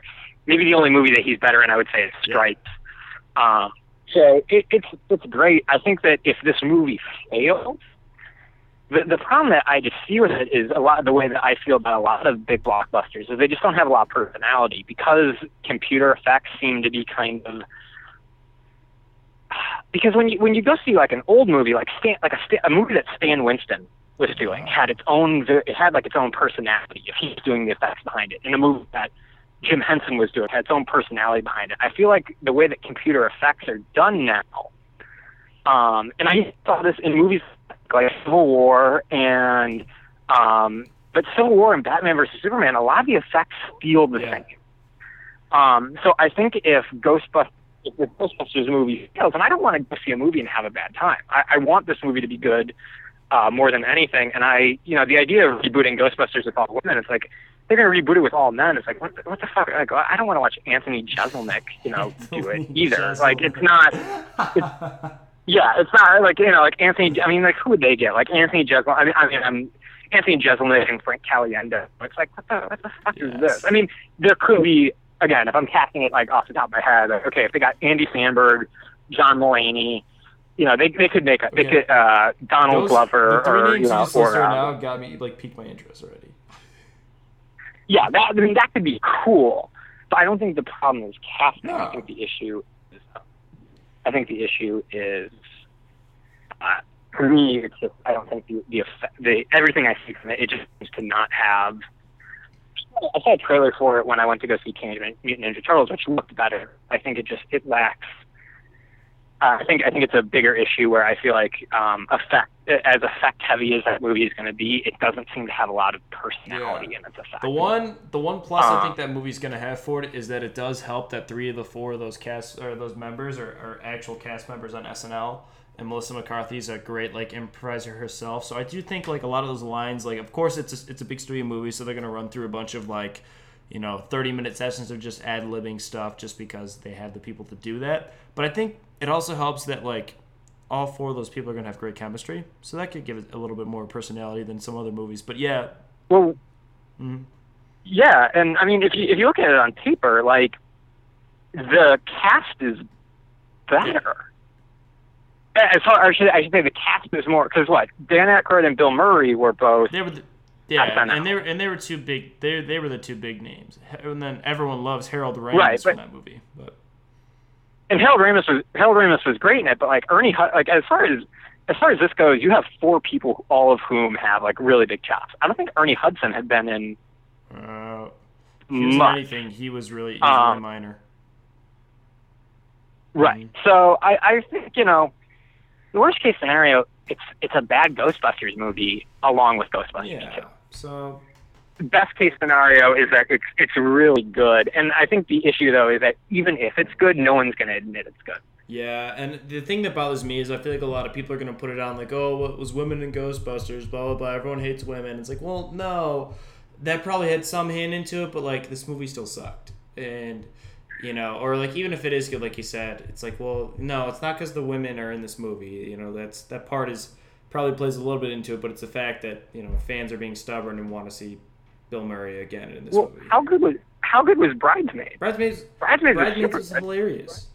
maybe the only movie that he's better in, I would say, is Stripes. Um, so it, it's it's great. I think that if this movie fails, the the problem that I just see with it is a lot of the way that I feel about a lot of big blockbusters is they just don't have a lot of personality because computer effects seem to be kind of because when you when you go see like an old movie like Stan, like a, Stan, a movie that Stan Winston was doing had its own it had like its own personality if he's doing the effects behind it in a movie that Jim Henson was doing had its own personality behind it. I feel like the way that computer effects are done now, um, and I saw this in movies like Civil War and um, but Civil War and Batman versus Superman, a lot of the effects feel the Yeah. same. Um, so I think if Ghostbusters if the Ghostbusters movie fails, and I don't want to go see a movie and have a bad time. I, I want this movie to be good uh, more than anything. And I, you know, the idea of rebooting Ghostbusters with all women, it's like they're gonna reboot it with all men. It's like what the, what the fuck? Like, I don't want to watch Anthony Jeselnik, you know, do it either. Like it's not. Yeah, it's not like you know, like Anthony. I mean, like who would they get? Like Anthony Jeselnik. I mean, I mean, um, Anthony Jeselnik and Frank Caliendo. It's like what the what the fuck is this? I mean, there could be again if I'm casting it like off the top of my head. Like, okay, if they got Andy Samberg, John Mulaney, you know, they they could make a they Okay. could uh, Donald Those- Glover the three or names you know just or right um, now got me like piqued my interest already. Yeah, that I mean that could be cool. But I don't think the problem is casting. No. I think the issue is I think the issue is uh, for me it's just I don't think the the, effect, the everything I see from it it just seems to not have I saw a trailer for it when I went to go see Teenage Mutant Ninja Turtles, which looked better. I think it just it lacks. Uh, I think I think it's a bigger issue where I feel like um, effect as effect heavy as that movie is going to be, it doesn't seem to have a lot of personality in its effect. The one, the one plus I think that movie's gonna have for it is that it does help that three of the four of those cast or those members are, are actual cast members on SNL, and Melissa McCarthy's a great like improviser herself. So I do think like a lot of those lines, like of course it's a, it's a big studio movie, so they're gonna run through a bunch of like, you know, thirty minute sessions of just ad libbing stuff, just because they have the people to do that. But I think it also helps that like all four of those people are gonna have great chemistry, so that could give it a little bit more personality than some other movies. But yeah, Well, Mhm. yeah, and I mean, if you if you look at it on paper, like the cast is better. As far, I should I should say the cast is more because what Dan Aykroyd and Bill Murray were both They were, the, yeah, and they were and they were two big. They they were the two big names, and then everyone loves Harold Ramis Right, from that movie. But and Harold Ramis was Harold Ramis was great in it, but like Ernie, like as far as as far as this goes, you have four people, all of whom have like really big chops. I don't think Ernie Hudson had been in uh, much. anything. He was really, he was Um, really minor. Right. So I, I think you know, the worst case scenario, it's it's a bad Ghostbusters movie along with Ghostbusters Yeah. two. So best case scenario is that it's it's really good, and I think the issue though is that even if it's good, no one's going to admit it's good. yeah, and the thing that bothers me is I feel like a lot of people are gonna put it on like, oh, what was women in Ghostbusters? Blah blah blah. Everyone hates women. It's like, well, no, that probably had some hand into it, but like this movie still sucked, and you know, or like even if it is good, like you said, it's like, well, no, it's not because the women are in this movie. You know, that's that part is probably plays a little bit into it, but it's the fact that you know fans are being stubborn and want to see Bill Murray again in this Well, movie. how good was how good was Bridesmaids? Bridesmaids, Bridesmaids, was Bridesmaids super was hilarious.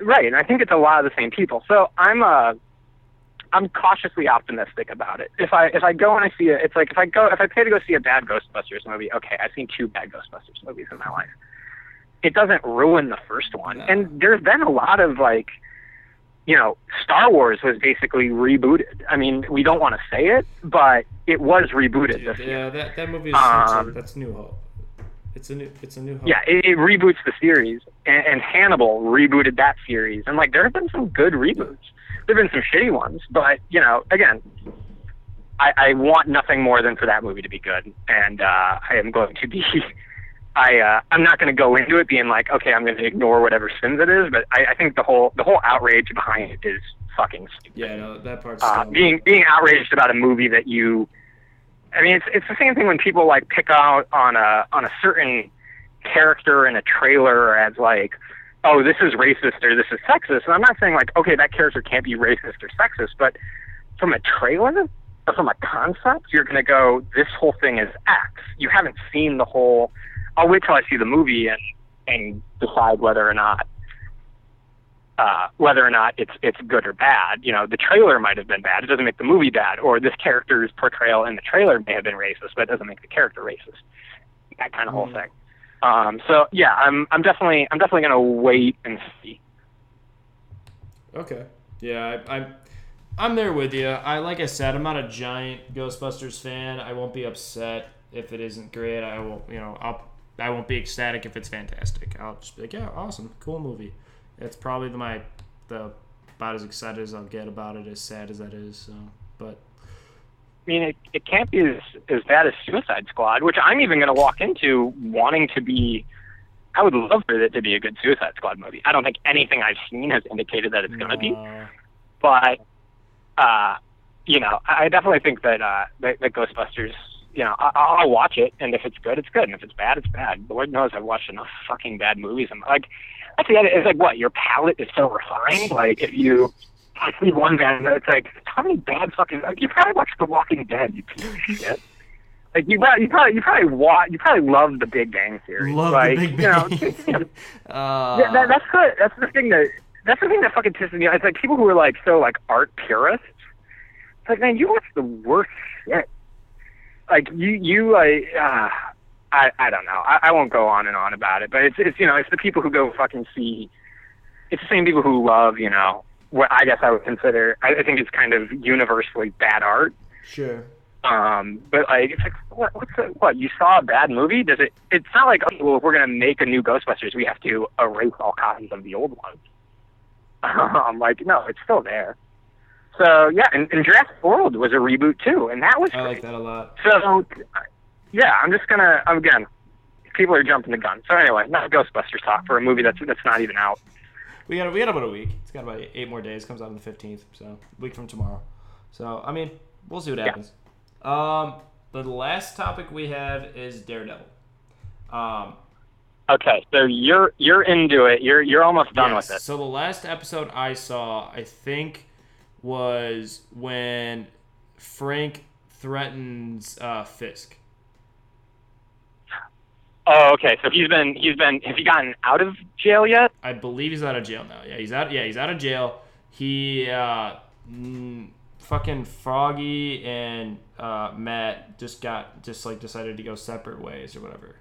Right, and I think it's a lot of the same people. So I'm uh I'm cautiously optimistic about it. If I if I go and I see it, it's like if I go if I pay to go see a bad Ghostbusters movie, okay, I've seen two bad Ghostbusters movies in my life. It doesn't ruin the first one. No. And there's been a lot of like you know, Star Wars was basically rebooted. I mean, we don't want to say it, but it was rebooted this year. Yeah, that, that movie is Um, that's New Hope. It's a new it's a new hope. Yeah, it, it reboots the series, and, and Hannibal rebooted that series, and like there have been some good reboots. There've been some shitty ones, but you know, again, I, I want nothing more than for that movie to be good, and uh, I am going to be. I uh, I'm not going to go into it being like, okay, I'm going to ignore whatever sins it is, but I, I think the whole the whole outrage behind it is fucking stupid. Yeah, no, that part's uh, being being outraged about a movie that you I mean it's it's the same thing when people like pick out on a on a certain character in a trailer as like oh this is racist or this is sexist and I'm not saying like okay that character can't be racist or sexist but from a trailer or from a concept you're going to go this whole thing is X. You haven't seen the whole I'll wait till I see the movie and and decide whether or not uh, whether or not it's it's good or bad. You know, the trailer might have been bad. It doesn't make the movie bad. Or this character's portrayal in the trailer may have been racist, but it doesn't make the character racist. That kind of whole Mhm. thing. Um, so yeah, I'm I'm definitely I'm definitely gonna wait and see. Okay. Yeah, I, I'm I'm there with you. I like I said, I'm not a giant Ghostbusters fan. I won't be upset if it isn't great. I won't, you know, I'll I won't be ecstatic if it's fantastic. I'll just be like, yeah, awesome, cool movie. It's probably the, my the about as excited as I'll get about it, as sad as that is. So, but I mean, it, it can't be as, as bad as Suicide Squad, which I'm even going to walk into wanting to be. I would love for it to be a good Suicide Squad movie. I don't think anything I've seen has indicated that it's going to be, but uh, you know, I I definitely think that uh, that, that Ghostbusters. You know, I, I'll watch it, and if it's good, it's good, and if it's bad, it's bad. Lord knows I've watched enough fucking bad movies. And like, that's the other. It's like what your palate is so refined. Like if you I see one bad, it's like how many bad fucking. Like, you probably watched The Walking Dead, you piece of shit. Like you, probably, you probably, you probably watch, you probably love The Big Bang Theory. love like, the Big You know, Bang. uh, yeah, that, that's the that's the thing that that's the thing that fucking pisses me off. It's like people who are like so like art purists. It's like man, you watch the worst shit. Like you you like uh, I I don't know. I, I won't go on and on about it, but it's it's you know it's the people who go fucking see. It's the same people who love you know what I guess I would consider. I, I think it's kind of universally bad art. sure. Um, but like, it's like, what, what's the, what? You saw a bad movie? Does it? It's not like, oh, well, if we're gonna make a new Ghostbusters, we have to erase all copies of the old ones. I'm like, no, it's still there. So yeah, and, and Jurassic World was a reboot too, and that was I like that a lot. So yeah, I'm just gonna again, people are jumping the gun. So anyway, not Ghostbusters talk for a movie that's that's not even out. We got we got about a week. It's got about eight more days. Comes out on the fifteenth, so a week from tomorrow. So I mean, we'll see what Yeah. happens. Um, the last topic we have is Daredevil. Um, Okay, so you're you're into it. You're you're almost done yes, with it. So the last episode I saw, I think, was when Frank threatens uh, Fisk. Oh, okay. So he's been he's been has he gotten out of jail yet? I believe he's out of jail now. Yeah, he's out. Yeah, he's out of jail. He uh, mm, fucking Froggy and uh, Matt just got just like decided to go separate ways or whatever.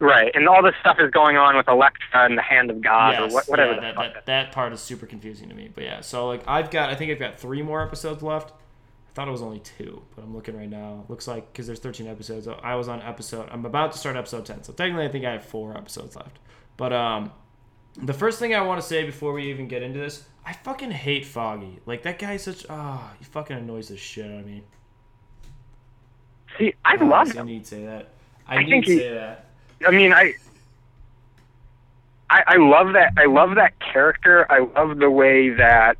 Right, and all this stuff is going on with Elektra and the Hand of God or what, whatever yeah, that, fuck. that, that part is super confusing to me. But yeah, so like I've got, I think I've got three more episodes left. I thought it was only two, but I'm looking right now. Looks like because there's 13 episodes. I was on episode. I'm about to start episode 10, so technically I think I have four episodes left. But um, the first thing I want to say before we even get into this, I fucking hate Foggy. Like that guy's such ah, he fucking annoys the shit out of me. See, I Ah, love I need to say that. I, I need to say that. I mean, I, I I love that. I love that character. I love the way that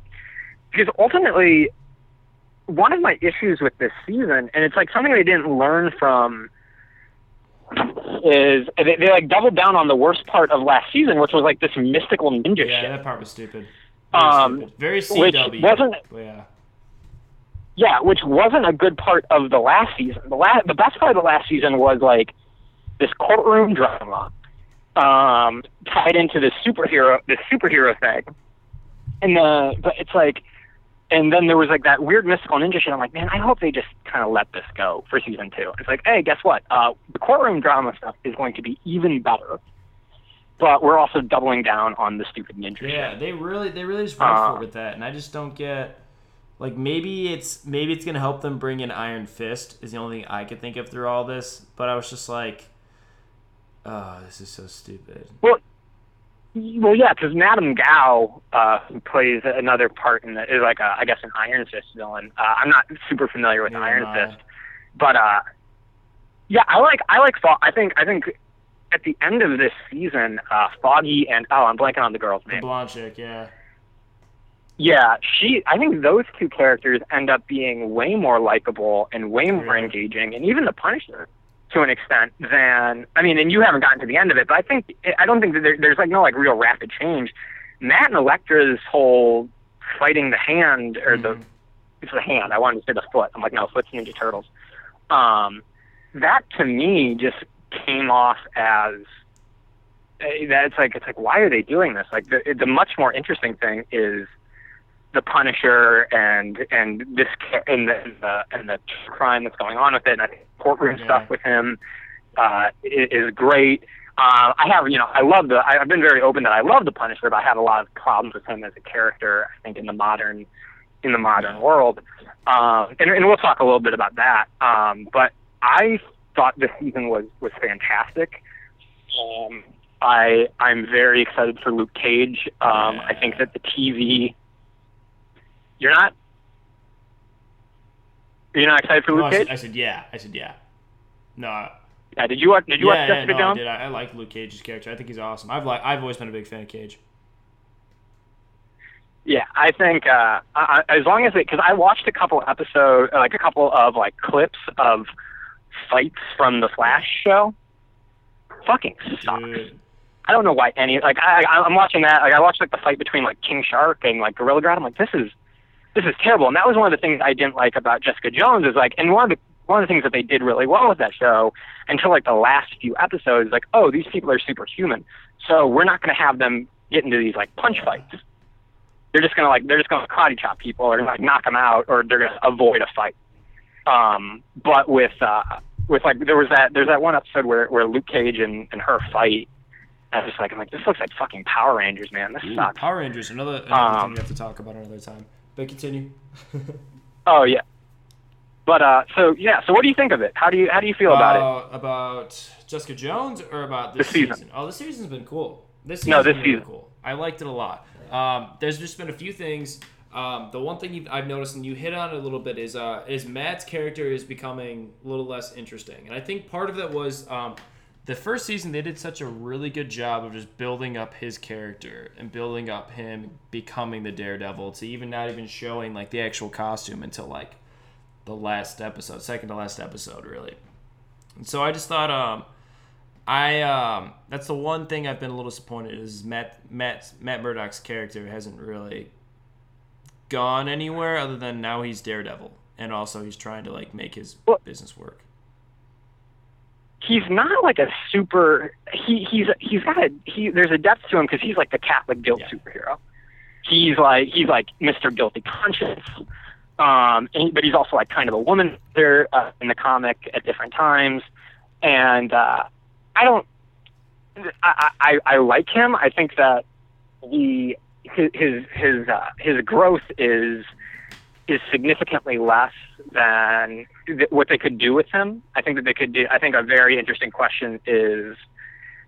because ultimately, one of my issues with this season, and it's like something they didn't learn from, is they, they like doubled down on the worst part of last season, which was like this mystical ninja shit. Yeah, shit. that part was stupid. Very Um, stupid. Very which CW. wasn't- yeah. Yeah, which wasn't a good part of the last season. The last, the best part of the last season was like this courtroom drama, um, tied into this superhero, this superhero thing, and the, but it's like, and then there was like that weird mystical ninja shit. I'm like, man, I hope they just kind of let this go for season two. It's like, hey, guess what? Uh, the courtroom drama stuff is going to be even better, but we're also doubling down on the stupid ninja Yeah, shit. they really they really just went Uh, for it with that, and I just don't get like maybe it's maybe it's gonna help them bring in Iron Fist is the only thing I could think of through all this, but I was just like, oh, this is so stupid. Well, well, yeah, because Madame Gao, uh, plays another part in the, is like a, I guess an Iron Fist villain. Uh, I'm not super familiar with Neither Iron I. Fist, but uh, yeah, I like I like Fo- I think I think at the end of this season, uh, Foggy and oh, I'm blanking on the girl's The name. blonde chick, yeah. Yeah, she. I think those two characters end up being way more likable and way more Yeah. engaging, and even the Punisher, to an extent, than I mean. And you haven't gotten to the end of it, but I think I don't think that there, there's like no like real rapid change. Matt and Elektra's whole fighting the hand or the Mhm. it's the hand. I wanted to say the foot. I'm like, no, foot's Ninja Turtles. Um, that to me just came off as that it's like it's like why are they doing this? Like the the much more interesting thing is the Punisher and and this ca- and the and the, and the crime that's going on with it. And I think courtroom Yeah. stuff with him uh, is, is great. Uh, I have, you know, I love the. I, I've been very open that I love the Punisher, but I have a lot of problems with him as a character. I think in the modern, in the modern world, um, and, and we'll talk a little bit about that. Um, but I thought this season was was fantastic. Um, I I'm very excited for Luke Cage. Um, I think that the TV. You're not. You're not excited for No, Luke I, Cage? said, I said yeah. I said yeah. No. I- Yeah, did you watch? Did you yeah, watch yeah, Jessica no, I did. I, I like Luke Cage's character. I think he's awesome. I've like I've always been a big fan of Cage. Yeah, I think uh, I, I- as long as it, because I watched a couple episodes, like a couple of like clips of fights from the Flash show. Fucking sucks. Dude. I don't know why any like I, I I'm watching that. Like I watched like the fight between like King Shark and like Gorilla Grodd. I'm like, this is this is terrible. And that was one of the things I didn't like about Jessica Jones is like, and one of the one of the things that they did really well with that show until like the last few episodes, like, oh, these people are superhuman, so we're not going to have them get into these like punch fights. They're just gonna like they're just gonna karate chop people or like knock them out or they're gonna avoid a fight. Um, but with uh, with like there was that there's that one episode where where Luke Cage and, and her fight. I was just like I'm like this looks like fucking Power Rangers, man. This Ooh, sucks. Power Rangers, another, another Um, thing we have to talk about another time. But continue. Oh yeah. But uh, so yeah, so what do you think of it? How do you how do you feel about it? Uh, About Jessica Jones or about this The season. Oh, the season's been cool. This No, season's this been really season. cool. I liked it a lot. Um, there's just been a few things. Um, the one thing you've, I've noticed and you hit on it a little bit is uh, is Matt's character is becoming a little less interesting, and I think part of that was um, the first season they did such a really good job of just building up his character and building up him becoming the Daredevil to even not even showing like the actual costume until like the last episode, second to last episode, really. And so I just thought, um, I um, that's the one thing I've been a little disappointed is Matt Matt Matt Murdock's character hasn't really gone anywhere other than now he's Daredevil, and also he's trying to like make his business work. He's not like a super he he's he's got a he there's a depth to him because he's like the catholic guilt Yeah. superhero. He's like he's like mr guilty conscience um and, but he's also like kind of a woman there uh, in the comic at different times. And uh i don't i i i like him. I think that the his his his, uh, his growth is is significantly less than th- what they could do with him. I think that they could do. I think a very interesting question is,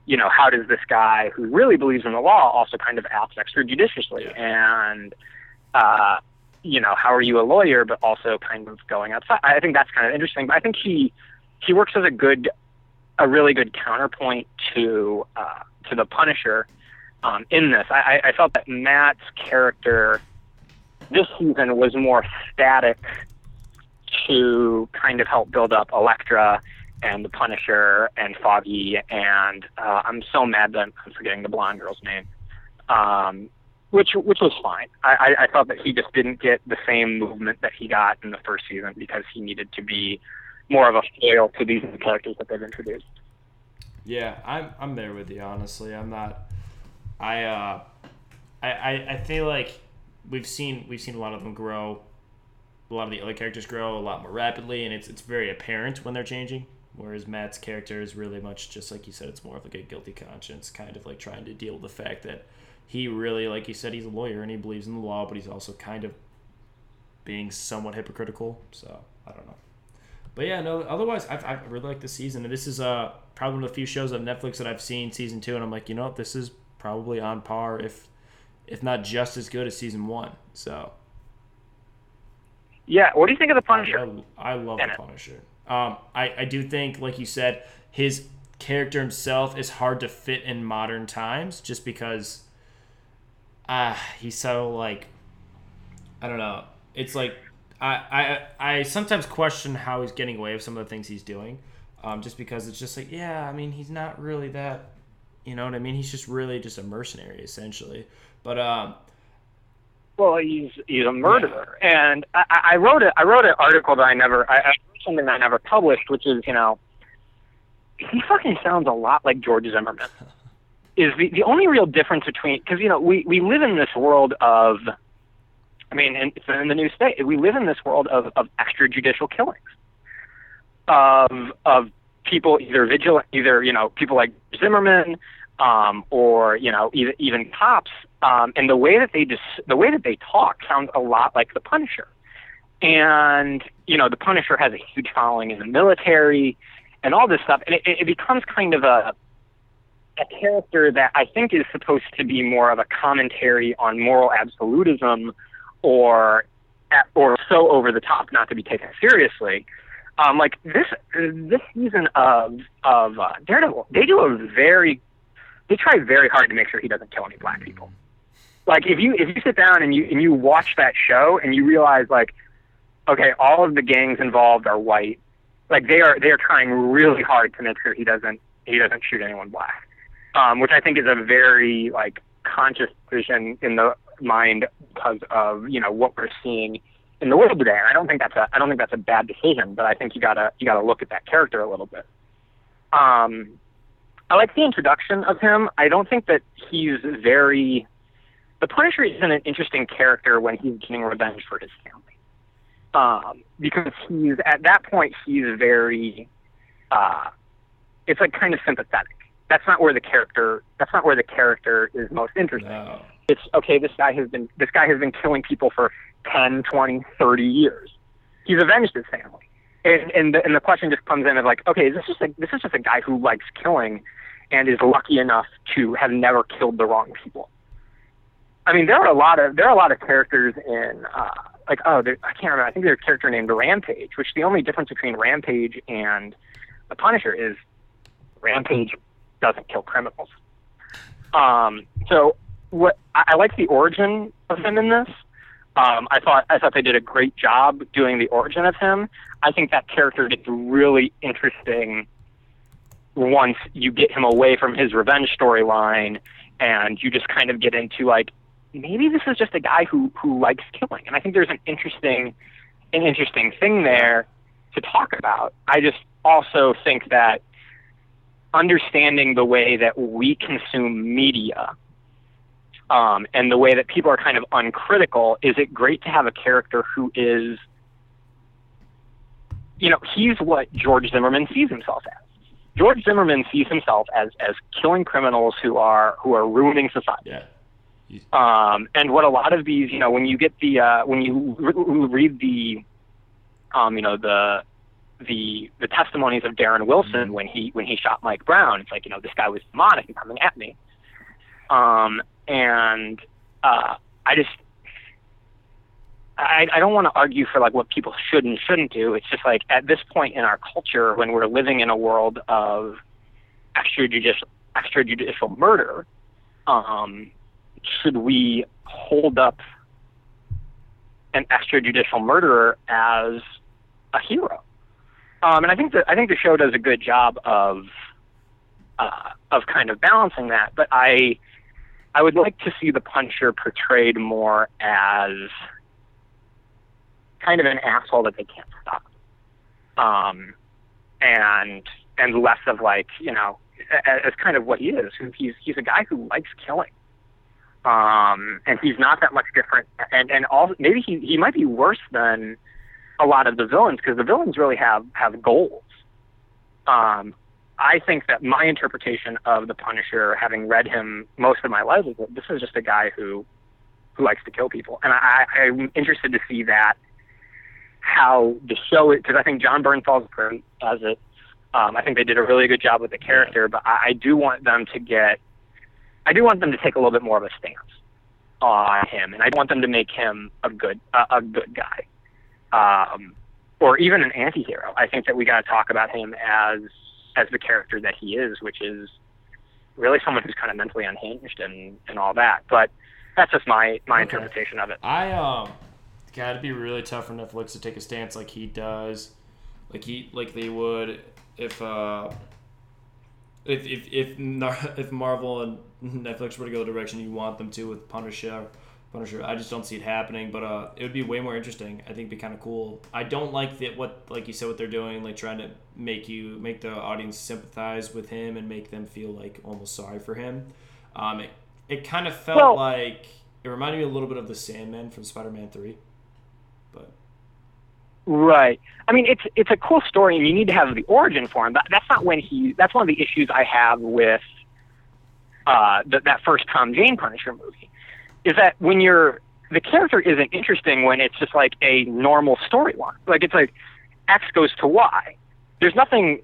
you know, how does this guy who really believes in the law also kind of act extrajudiciously? And, uh, you know, how are you a lawyer but also kind of going outside? I think that's kind of interesting. But I think he he works as a good, a really good counterpoint to uh, to the Punisher um, in this. I I felt that Matt's character this season was more static to kind of help build up Elektra and the Punisher and Foggy and uh, I'm so mad that I'm forgetting the blonde girl's name. Um, which which was fine. I, I, I felt that he just didn't get the same movement that he got in the first season because he needed to be more of a foil to these characters that they've introduced. Yeah, I'm I'm there with you. Honestly, I'm not. I uh, I I, I feel like we've seen we've seen a lot of them grow. A lot of the other characters grow a lot more rapidly, and it's it's very apparent when they're changing. Whereas Matt's character is really much just like you said. It's more of like a guilty conscience, kind of like trying to deal with the fact that he really, like you said, he's a lawyer and he believes in the law, but he's also kind of being somewhat hypocritical. So I don't know. But yeah, no. Otherwise, I've, I really like this season, and this is uh probably one of the few shows on Netflix that I've seen season two, and I'm like, you know what, this is probably on par, if if not just as good as season one. So Yeah, what do you think of the Punisher? I, I love the. Punisher. Um, I I do think, like you said, his character himself is hard to fit in modern times, just because, ah, he's so like, I don't know. It's like I, I I sometimes question how he's getting away with some of the things he's doing, um, just because it's just like yeah, I mean he's not really that, you know what I mean? He's just really just a mercenary essentially. But um, Well, he's he's a murderer, and I, I I wrote it. I wrote an article that I never. I, I wrote something that I never published, which is you know, he fucking sounds a lot like George Zimmerman. Is the the only real difference between because you know we we live in this world of, I mean, in, in the new state we live in this world of of extrajudicial killings, of of people either vigilant either you know people like Zimmerman, um, or you know even even cops, um, and the way that they just the way that they talk sounds a lot like the Punisher, and you know the Punisher has a huge following in the military and all this stuff, and it, it becomes kind of a a character that I think is supposed to be more of a commentary on moral absolutism, or or so over the top not to be taken seriously. Um, like this this season of of uh, Daredevil, they do a very they try very hard to make sure he doesn't kill any black people. Like if you if you sit down and you and you watch that show and you realize like, okay, all of the gangs involved are white, like they are they are trying really hard to make sure he doesn't he doesn't shoot anyone black, um, which I think is a very like conscious decision in the mind because of you know what we're seeing in the world today. And I don't think that's a I don't think that's a bad decision, but I think you gotta you gotta look at that character a little bit. Um, I like the introduction of him. I don't think that he's very. The Punisher isn't an interesting character when he's getting revenge for his family, um, because he's at that point he's very. Uh, it's like kind of sympathetic. That's not where the character. That's not where the character is most interesting. No. It's okay. This guy has been. This guy has been killing people for 10, 20, 30 years. He's avenged his family. And and the, and the question just comes in of like, okay, is this just a, this is just a guy who likes killing and is lucky enough to have never killed the wrong people. I mean, there are a lot of there are a lot of characters in uh, like oh there, I can't remember. I think there's a character named Rampage, which the only difference between Rampage and the Punisher is Rampage doesn't kill criminals. Um, so what I, I like the origin of him in this. Um, I thought I thought they did a great job doing the origin of him. I think that character gets really interesting once you get him away from his revenge storyline and you just kind of get into like maybe this is just a guy who who likes killing and i think there's an interesting an interesting thing there to talk about i just also think that understanding the way that we consume media um, and the way that people are kind of uncritical is it great to have a character who is you know he's what george zimmerman sees himself as George Zimmerman sees himself as as killing criminals who are who are ruining society. Yeah. Um, and what a lot of these, you know, when you get the uh, when you re- read the, um, you know, the the the testimonies of Darren Wilson Mm-hmm. when he when he shot Mike Brown, it's like you know this guy was demonic and coming at me. Um, and uh, I just I, I don't want to argue for like what people should and shouldn't do. It's just like at this point in our culture, when we're living in a world of extrajudicial extrajudicial murder, um, should we hold up an extrajudicial murderer as a hero? Um, and I think that I think the show does a good job of uh, of kind of balancing that. But I I would like to see the Punisher portrayed more as kind of an asshole that they can't stop. Um, and and less of like you know as kind of what he is. He's he's a guy who likes killing. Um, and he's not that much different. And and all maybe he he might be worse than a lot of the villains because the villains really have have goals. Um, I think that my interpretation of the Punisher, having read him most of my life, is that this is just a guy who who likes to kill people, and I, I'm interested to see that how the show is because I think Jon Bernthal's great as it. Um, I think they did a really good job with the character, but I, I do want them to get, I do want them to take a little bit more of a stance on him, and I want them to make him a good a, a good guy, um, or even an anti-hero. I think that we got to talk about him as as the character that he is, which is really someone who's kind of mentally unhinged and and all that. But that's just my my Okay. interpretation of it. I um, got to be really tough for Netflix to take a stance like he does, like he like they would if uh, if if if, if Marvel and Netflix were to go the direction you want them to with Punisher, Punisher. I just don't see it happening, but uh, it would be way more interesting. I think it'd be kind of cool. I don't like that what like you said what they're doing, like trying to make you make the audience sympathize with him and make them feel like almost sorry for him. Um, it, it kind of felt Well- like it reminded me a little bit of the Sandman from Spider-Man Three, but Right. I mean, it's it's a cool story, and you need to have the origin for him. But that's not when he. That's one of the issues I have with uh, th- that first Tom Jane Punisher movie, is that when you're the character isn't interesting when it's just like a normal storyline. Like it's like X goes to Y. There's nothing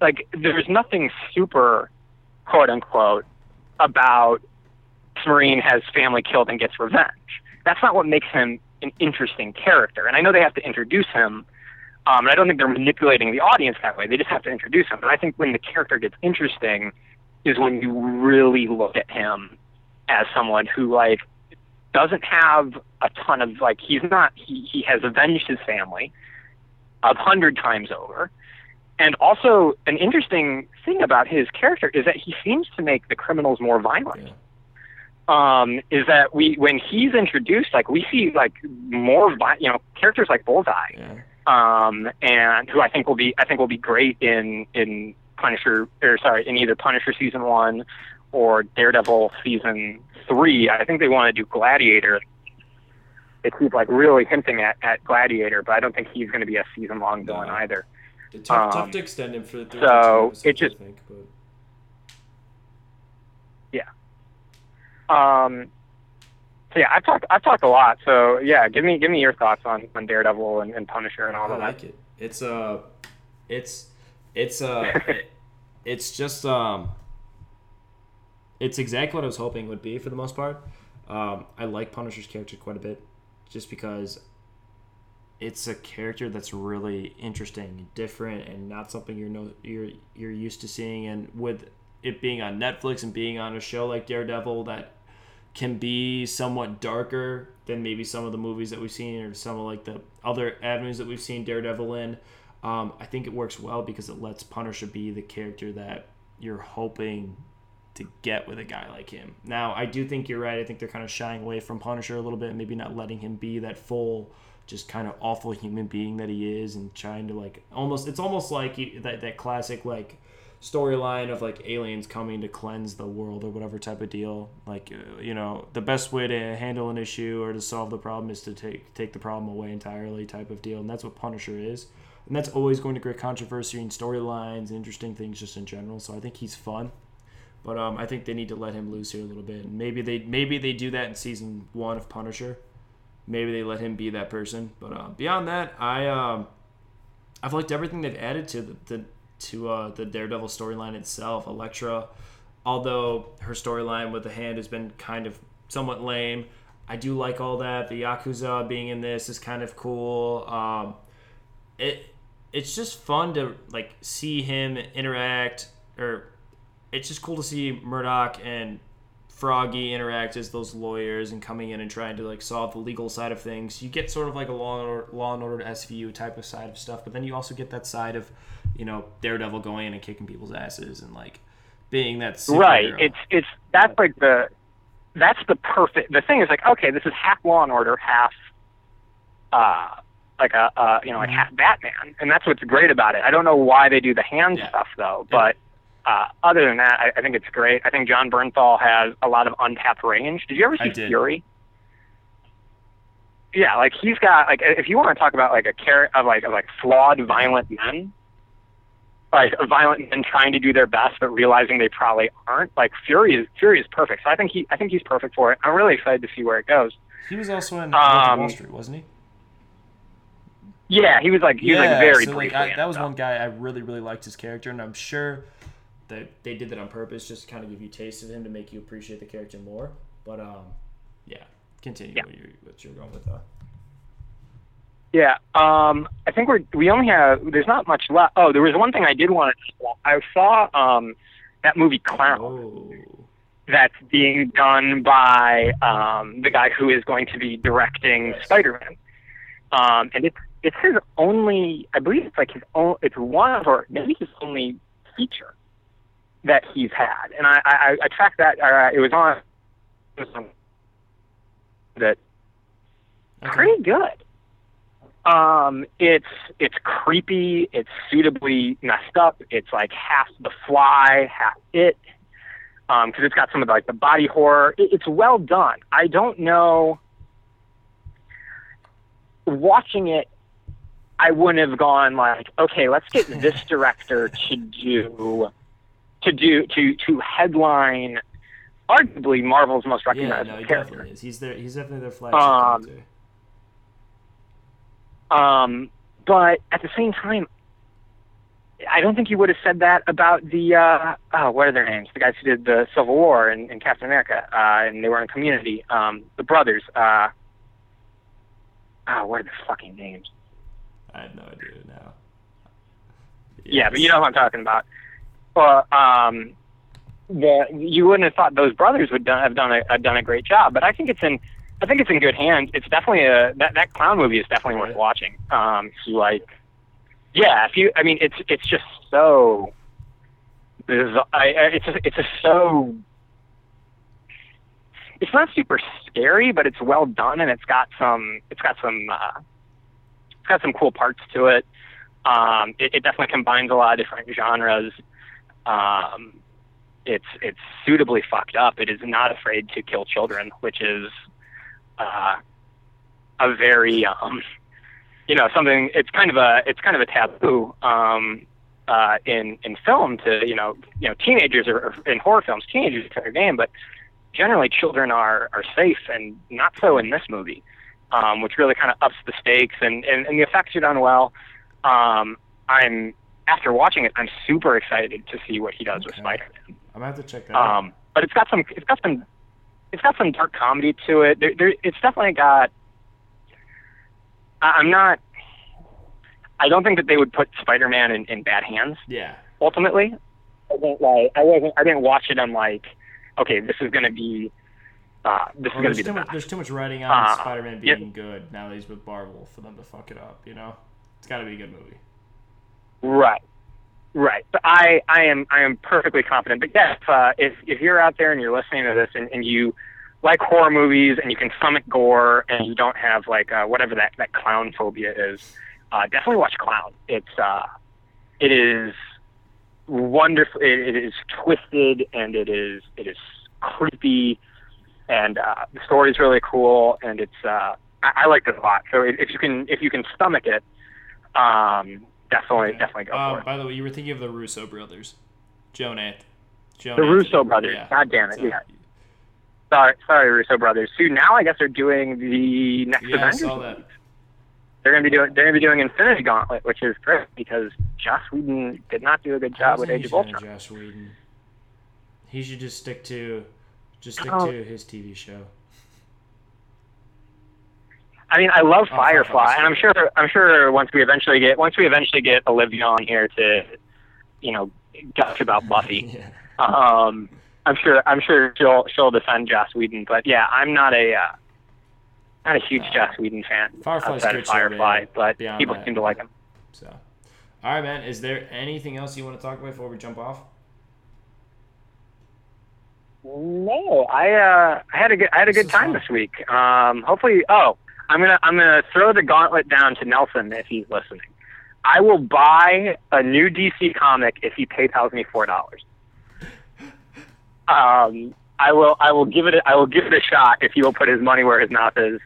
like there's nothing super quote unquote about Marine has family killed and gets revenge. That's not what makes him an interesting character. And I know they have to introduce him. Um, and I don't think they're manipulating the audience that way. They just have to introduce him. But I think when the character gets interesting is when you really look at him as someone who like doesn't have a ton of like he's not he, he has avenged his family a hundred times over. And also an interesting thing about his character is that he seems to make the criminals more violent. Yeah, um, is that we when he's introduced, like we see like more, vi- you know, characters like Bullseye, yeah, um, and who I think will be I think will be great in in Punisher or sorry in either Punisher season one or Daredevil season three. I think they want to do Gladiator. They keep like really hinting at, at Gladiator, but I don't think he's going to be a season long villain No. either. it's tough, Um, tough to extend him for the 32 so, it just- I think, but Um, so yeah, I've talked I've talked a lot. So yeah, give me give me your thoughts on, on Daredevil and, and Punisher and all I of that. I like it. It's uh, it's it's uh, it- it's just um, it's exactly what I was hoping would be for the most part. Um, I like Punisher's character quite a bit, just because it's a character that's really interesting different and not something you're no you're you're used to seeing. And with it being on Netflix and being on a show like Daredevil that can be somewhat darker than maybe some of the movies that we've seen or some of like the other avenues that we've seen Daredevil in. Um, I think it works well because it lets Punisher be the character that you're hoping to get with a guy like him. Now, I do think you're right. I think they're kind of shying away from Punisher a little bit, maybe not letting him be that full, just kind of awful human being that he is, and trying to like almost. It's almost like that that classic like storyline of like aliens coming to cleanse the world or whatever type of deal. Like uh, you know, the best way to handle an issue or to solve the problem is to take take the problem away entirely type of deal, and that's what Punisher is. And that's always going to create controversy and storylines and interesting things just in general. So I think he's fun. But um, I think they need to let him loose here a little bit. And maybe they maybe they do that in season one of Punisher. Maybe they let him be that person. But uh, beyond that, I um, I've liked everything they've added to the, the to uh, the Daredevil storyline itself. Elektra, although her storyline with the hand has been kind of somewhat lame, I do like all that. The Yakuza being in this is kind of cool. Um, it it's just fun to like see him interact or it's just cool to see Murdock and Foggy interact as those lawyers and coming in and trying to like solve the legal side of things. You get sort of like a law and order, law and order SVU type of side of stuff, but then you also get that side of, you know, Daredevil going in and kicking people's asses and like being that superhero. Right. It's it's that's like the that's the perfect. The thing is like okay, this is half Law and Order, half uh like a uh you know like half Batman, and that's what's great about it. I don't know why they do the hand Yeah. stuff though, but. Uh, other than that, I, I think it's great. I think Jon Bernthal has a lot of untapped range. Did you ever see. Fury? Yeah, like he's got like if you want to talk about like a character of like of like flawed violent men, like violent men trying to do their best but realizing they probably aren't. Like Fury is Fury is perfect. So I think he I think he's perfect for it. I'm really excited to see where it goes. he was also in Um, Wall Street, wasn't he? Yeah, he was like he was like very so, briefly. I- that was one guy I really really liked his character, and I'm sure that they did that on purpose, just to kind of give you a taste of him to make you appreciate the character more. But um, yeah, continue Yeah. what you're what you're going with. Uh, Yeah, um, I think we're we only have there's not much left. Oh, there was one thing I did want to. I saw um, that movie Clown oh, that's being done by um, the guy who is going to be directing Yes. Spider-Man, um, and it's it's his only. I believe it's like his own. It's one of or maybe his only feature that he's had, and I I, I tracked that. Uh, it was on. Was Okay. pretty good. Um, it's it's creepy. It's suitably messed up. It's like half The Fly, half it. Um, because it's got some of the, like the body horror. It, it's well done. I don't know. Watching it, I wouldn't have gone like, okay, let's get this director to do, to do to to headline, arguably Marvel's most Yeah, recognizable no, he character. definitely is. He's their he's definitely their flagship Um, character. Um, but at the same time, I don't think he would have said that about the uh, oh, what are their names? The guys who did the Civil War and, and Captain America, uh, and they were in Community. Um, the brothers. Uh, oh, what are their fucking names? I have no idea now. Yeah, but you know who I'm talking about. Well, um, the you wouldn't have thought those brothers would done, have done a have done a great job, but I think it's in I think it's in good hands. It's definitely a that that clown movie is definitely worth watching. Um, so like, yeah, if you I mean it's it's just so. I, it's a, it's a so. It's not super scary, but it's well done, and it's got some it's got some uh, it's got some cool parts to it. Um, it, it definitely combines a lot of different genres. Um, it's it's suitably fucked up. It is not afraid to kill children, which is uh, a very um, you know something. It's kind of a it's kind of a taboo um, uh, in in film to you know you know teenagers or in horror films teenagers are fair game, but generally children are are safe and not so in this movie, um, which really kind of ups the stakes and, and and the effects are done well. Um, I'm after watching it, I'm super excited to see what he does with Spider-Man. I'm gonna have to check that out. Um, but it's got some, it's got some, it's got some dark comedy to it. There, there, it's definitely got. I- I'm not. I don't think that they would put Spider-Man in, in bad hands. Yeah. Ultimately, I wasn't like I wasn't. I didn't watch it. I'm like, okay, this is gonna be. Uh, this Well, is gonna be too much, there's too much writing on Uh, Spider-Man yeah. being good now that he's with Marvel for them to fuck it up. You know, it's got to be a good movie. Right. Right. But I, I am I am perfectly confident. But yes, uh, if if you're out there and you're listening to this and, and you like horror movies and you can stomach gore and you don't have like uh, whatever that, that clown phobia is, uh, definitely watch Clown. It's uh, it is wonderful. It, it is twisted and it is it is creepy, and uh, the story is really cool and it's uh, I, I liked it a lot. So if if you can if you can stomach it, um, definitely definitely go Uh, for it. by the way, you were thinking of the Russo brothers, Joe and The Russo brothers. Yeah. God damn it. So- yeah. Sorry, sorry, Russo brothers. Who now I guess they're doing the next Yeah, I saw that. They're gonna be doing they're gonna be doing Infinity Gauntlet, which is great because Joss Whedon did not do a good job with Age of Ultron. Josh Whedon. He should just stick to, just stick Oh. to his TV show. I mean, I love Oh, Firefly, and I'm sure I'm sure once we eventually get once we eventually get Olivia on here to, you know, gush about Buffy. yeah. um, I'm sure I'm sure she'll she'll defend Joss Whedon, but yeah, I'm not a uh, not a huge Uh, Joss Whedon fan Firefly's outside of Firefly, but people that. seem to like him. So, all right, man. Is there anything else you want to talk about before we jump off? No, I uh, I had a good I had a good time fun. this week. Um, hopefully, oh, I'm gonna I'm gonna throw the gauntlet down to Nelson if he's listening. I will buy a new DC comic if he PayPal's me four dollars. Um, I will I will give it a, I will give it a shot if he will put his money where his mouth is.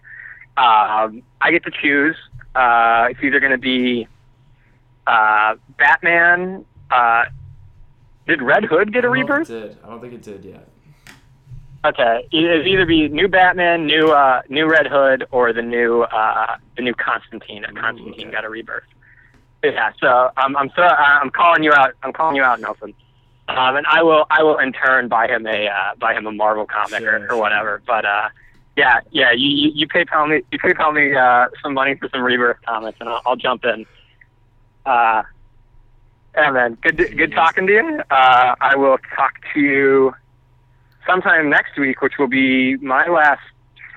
Um, I get to choose. Uh, it's either going to be uh, Batman. Uh, did Red Hood get a rebirth? did. I don't think it did yet. Okay, it it'd either be new Batman, new uh, new Red Hood, or the new uh, the new Constantine. Ooh, Constantine okay. got a rebirth. Yeah, so um, I'm so I'm calling you out. I'm calling you out, Nelson. Um, and I will I will in turn buy him a uh, buy him a Marvel comic Sure, or, or sure. whatever. But uh, yeah, yeah, you you, you PayPal me you PayPal me uh, some money for some rebirth comics, and I'll, I'll jump in. Uh, yeah, man, good good talking to you. Uh, I will talk to you sometime next week, which will be my last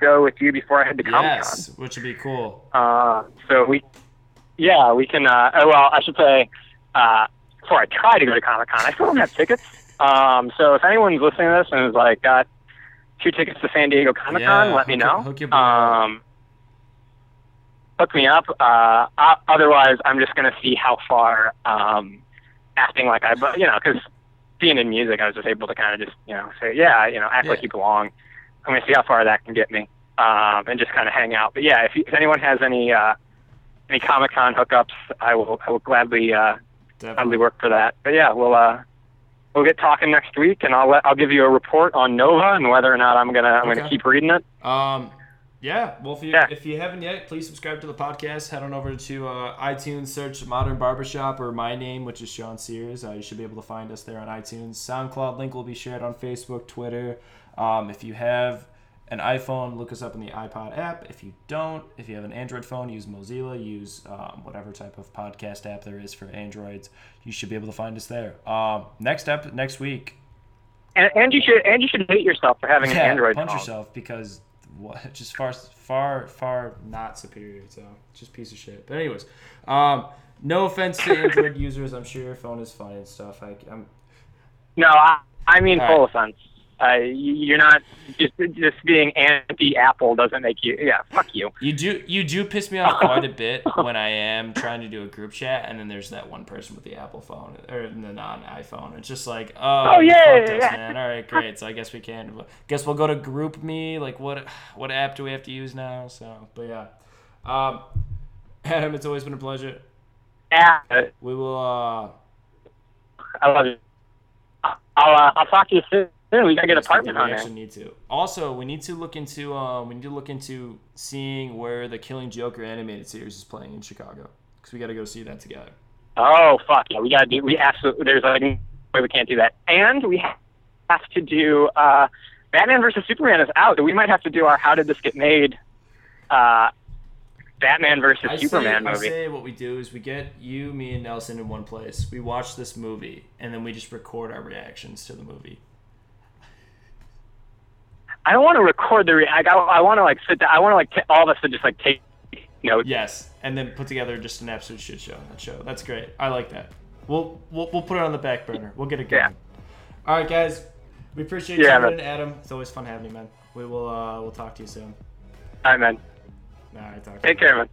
show with you before I head to Comic Con. Yes, which would be cool. Uh, so we, yeah, we can. Uh, uh, well, I should say, uh, before I try to go to Comic Con, I still don't have tickets. Um, so if anyone's listening to this and is like got two tickets to San Diego Comic Con, Yeah, let me hook- know. hook up. um, hook me up. Uh, uh, otherwise, I'm just gonna see how far um, acting like I, but you know, because being in music, I was just able to kind of just you know say, yeah, you know, act like Yeah. you belong. I'm gonna see how far that can get me, um, and just kind of hang out. But yeah, if, you, if anyone has any uh, any Comic Con hookups, I will I will gladly uh, Definitely. gladly work for that. But yeah, we'll uh, we'll get talking next week, and I'll let I'll give you a report on Nova and whether or not I'm gonna I'm Okay. gonna keep reading it. Um, yeah. Well, if you Yeah. if you haven't yet, please subscribe to the podcast. Head on over to uh, iTunes, search Modern Barbershop or my name, which is Sean Sears. Uh, you should be able to find us there on iTunes. SoundCloud link will be shared on Facebook, Twitter. Um, if you have an iPhone, look us up in the iPod app. If you don't, if you have an Android phone, use Mozilla. Use um, whatever type of podcast app there is for Androids. You should be able to find us there. Um, next up, next week, And, and you should and you should hate yourself for having yeah, an Android punch phone. yourself because just far, far, far not superior. So just piece of shit. But anyways, um, no offense to Android users. I'm sure your phone is fine and stuff. I, I'm No, I, I mean All full right. offense. Uh, you- you're not just just being anti-Apple doesn't make you. Yeah, fuck you. you do you do piss me off quite a bit when I am trying to do a group chat and then there's that one person with the Apple phone or the non iPhone. It's just like oh, Oh, yeah, fucked us, yeah. man. All right, great. So I guess we can. Guess we'll go to GroupMe. Like what what app do we have to use now? So but yeah, um, Adam, it's always been a pleasure. Ah, We will. uh I love you. I'll uh, I'll talk to you soon. We gotta get apartment we on there. actually need to. Also, we need to look into um, we need to look into seeing where the Killing Joker animated series is playing in Chicago because we got to go see that together. Oh fuck yeah, we gotta do. We absolutely. There's like no way we can't do that, and we have to do. uh Batman versus Superman is out. We might have to do our How Did This Get Made? uh Batman versus I Superman say, movie. I say what we do is we get you, me, and Nelson in one place. We watch this movie and then we just record our reactions to the movie. I don't want to record the. Re- I, I want to like sit down. I want to like t- all of us to just like take notes. Yes, and then put together just an absolute shit show. That show. That's great. I like that. We'll we'll, we'll put it on the back burner. We'll get it going. Yeah. All right, guys. We appreciate Yeah, you tuning man. in, Adam. It's always fun having you, man. We will uh, we'll talk to you soon. All right, man. All right, talk. To you. Take care, man.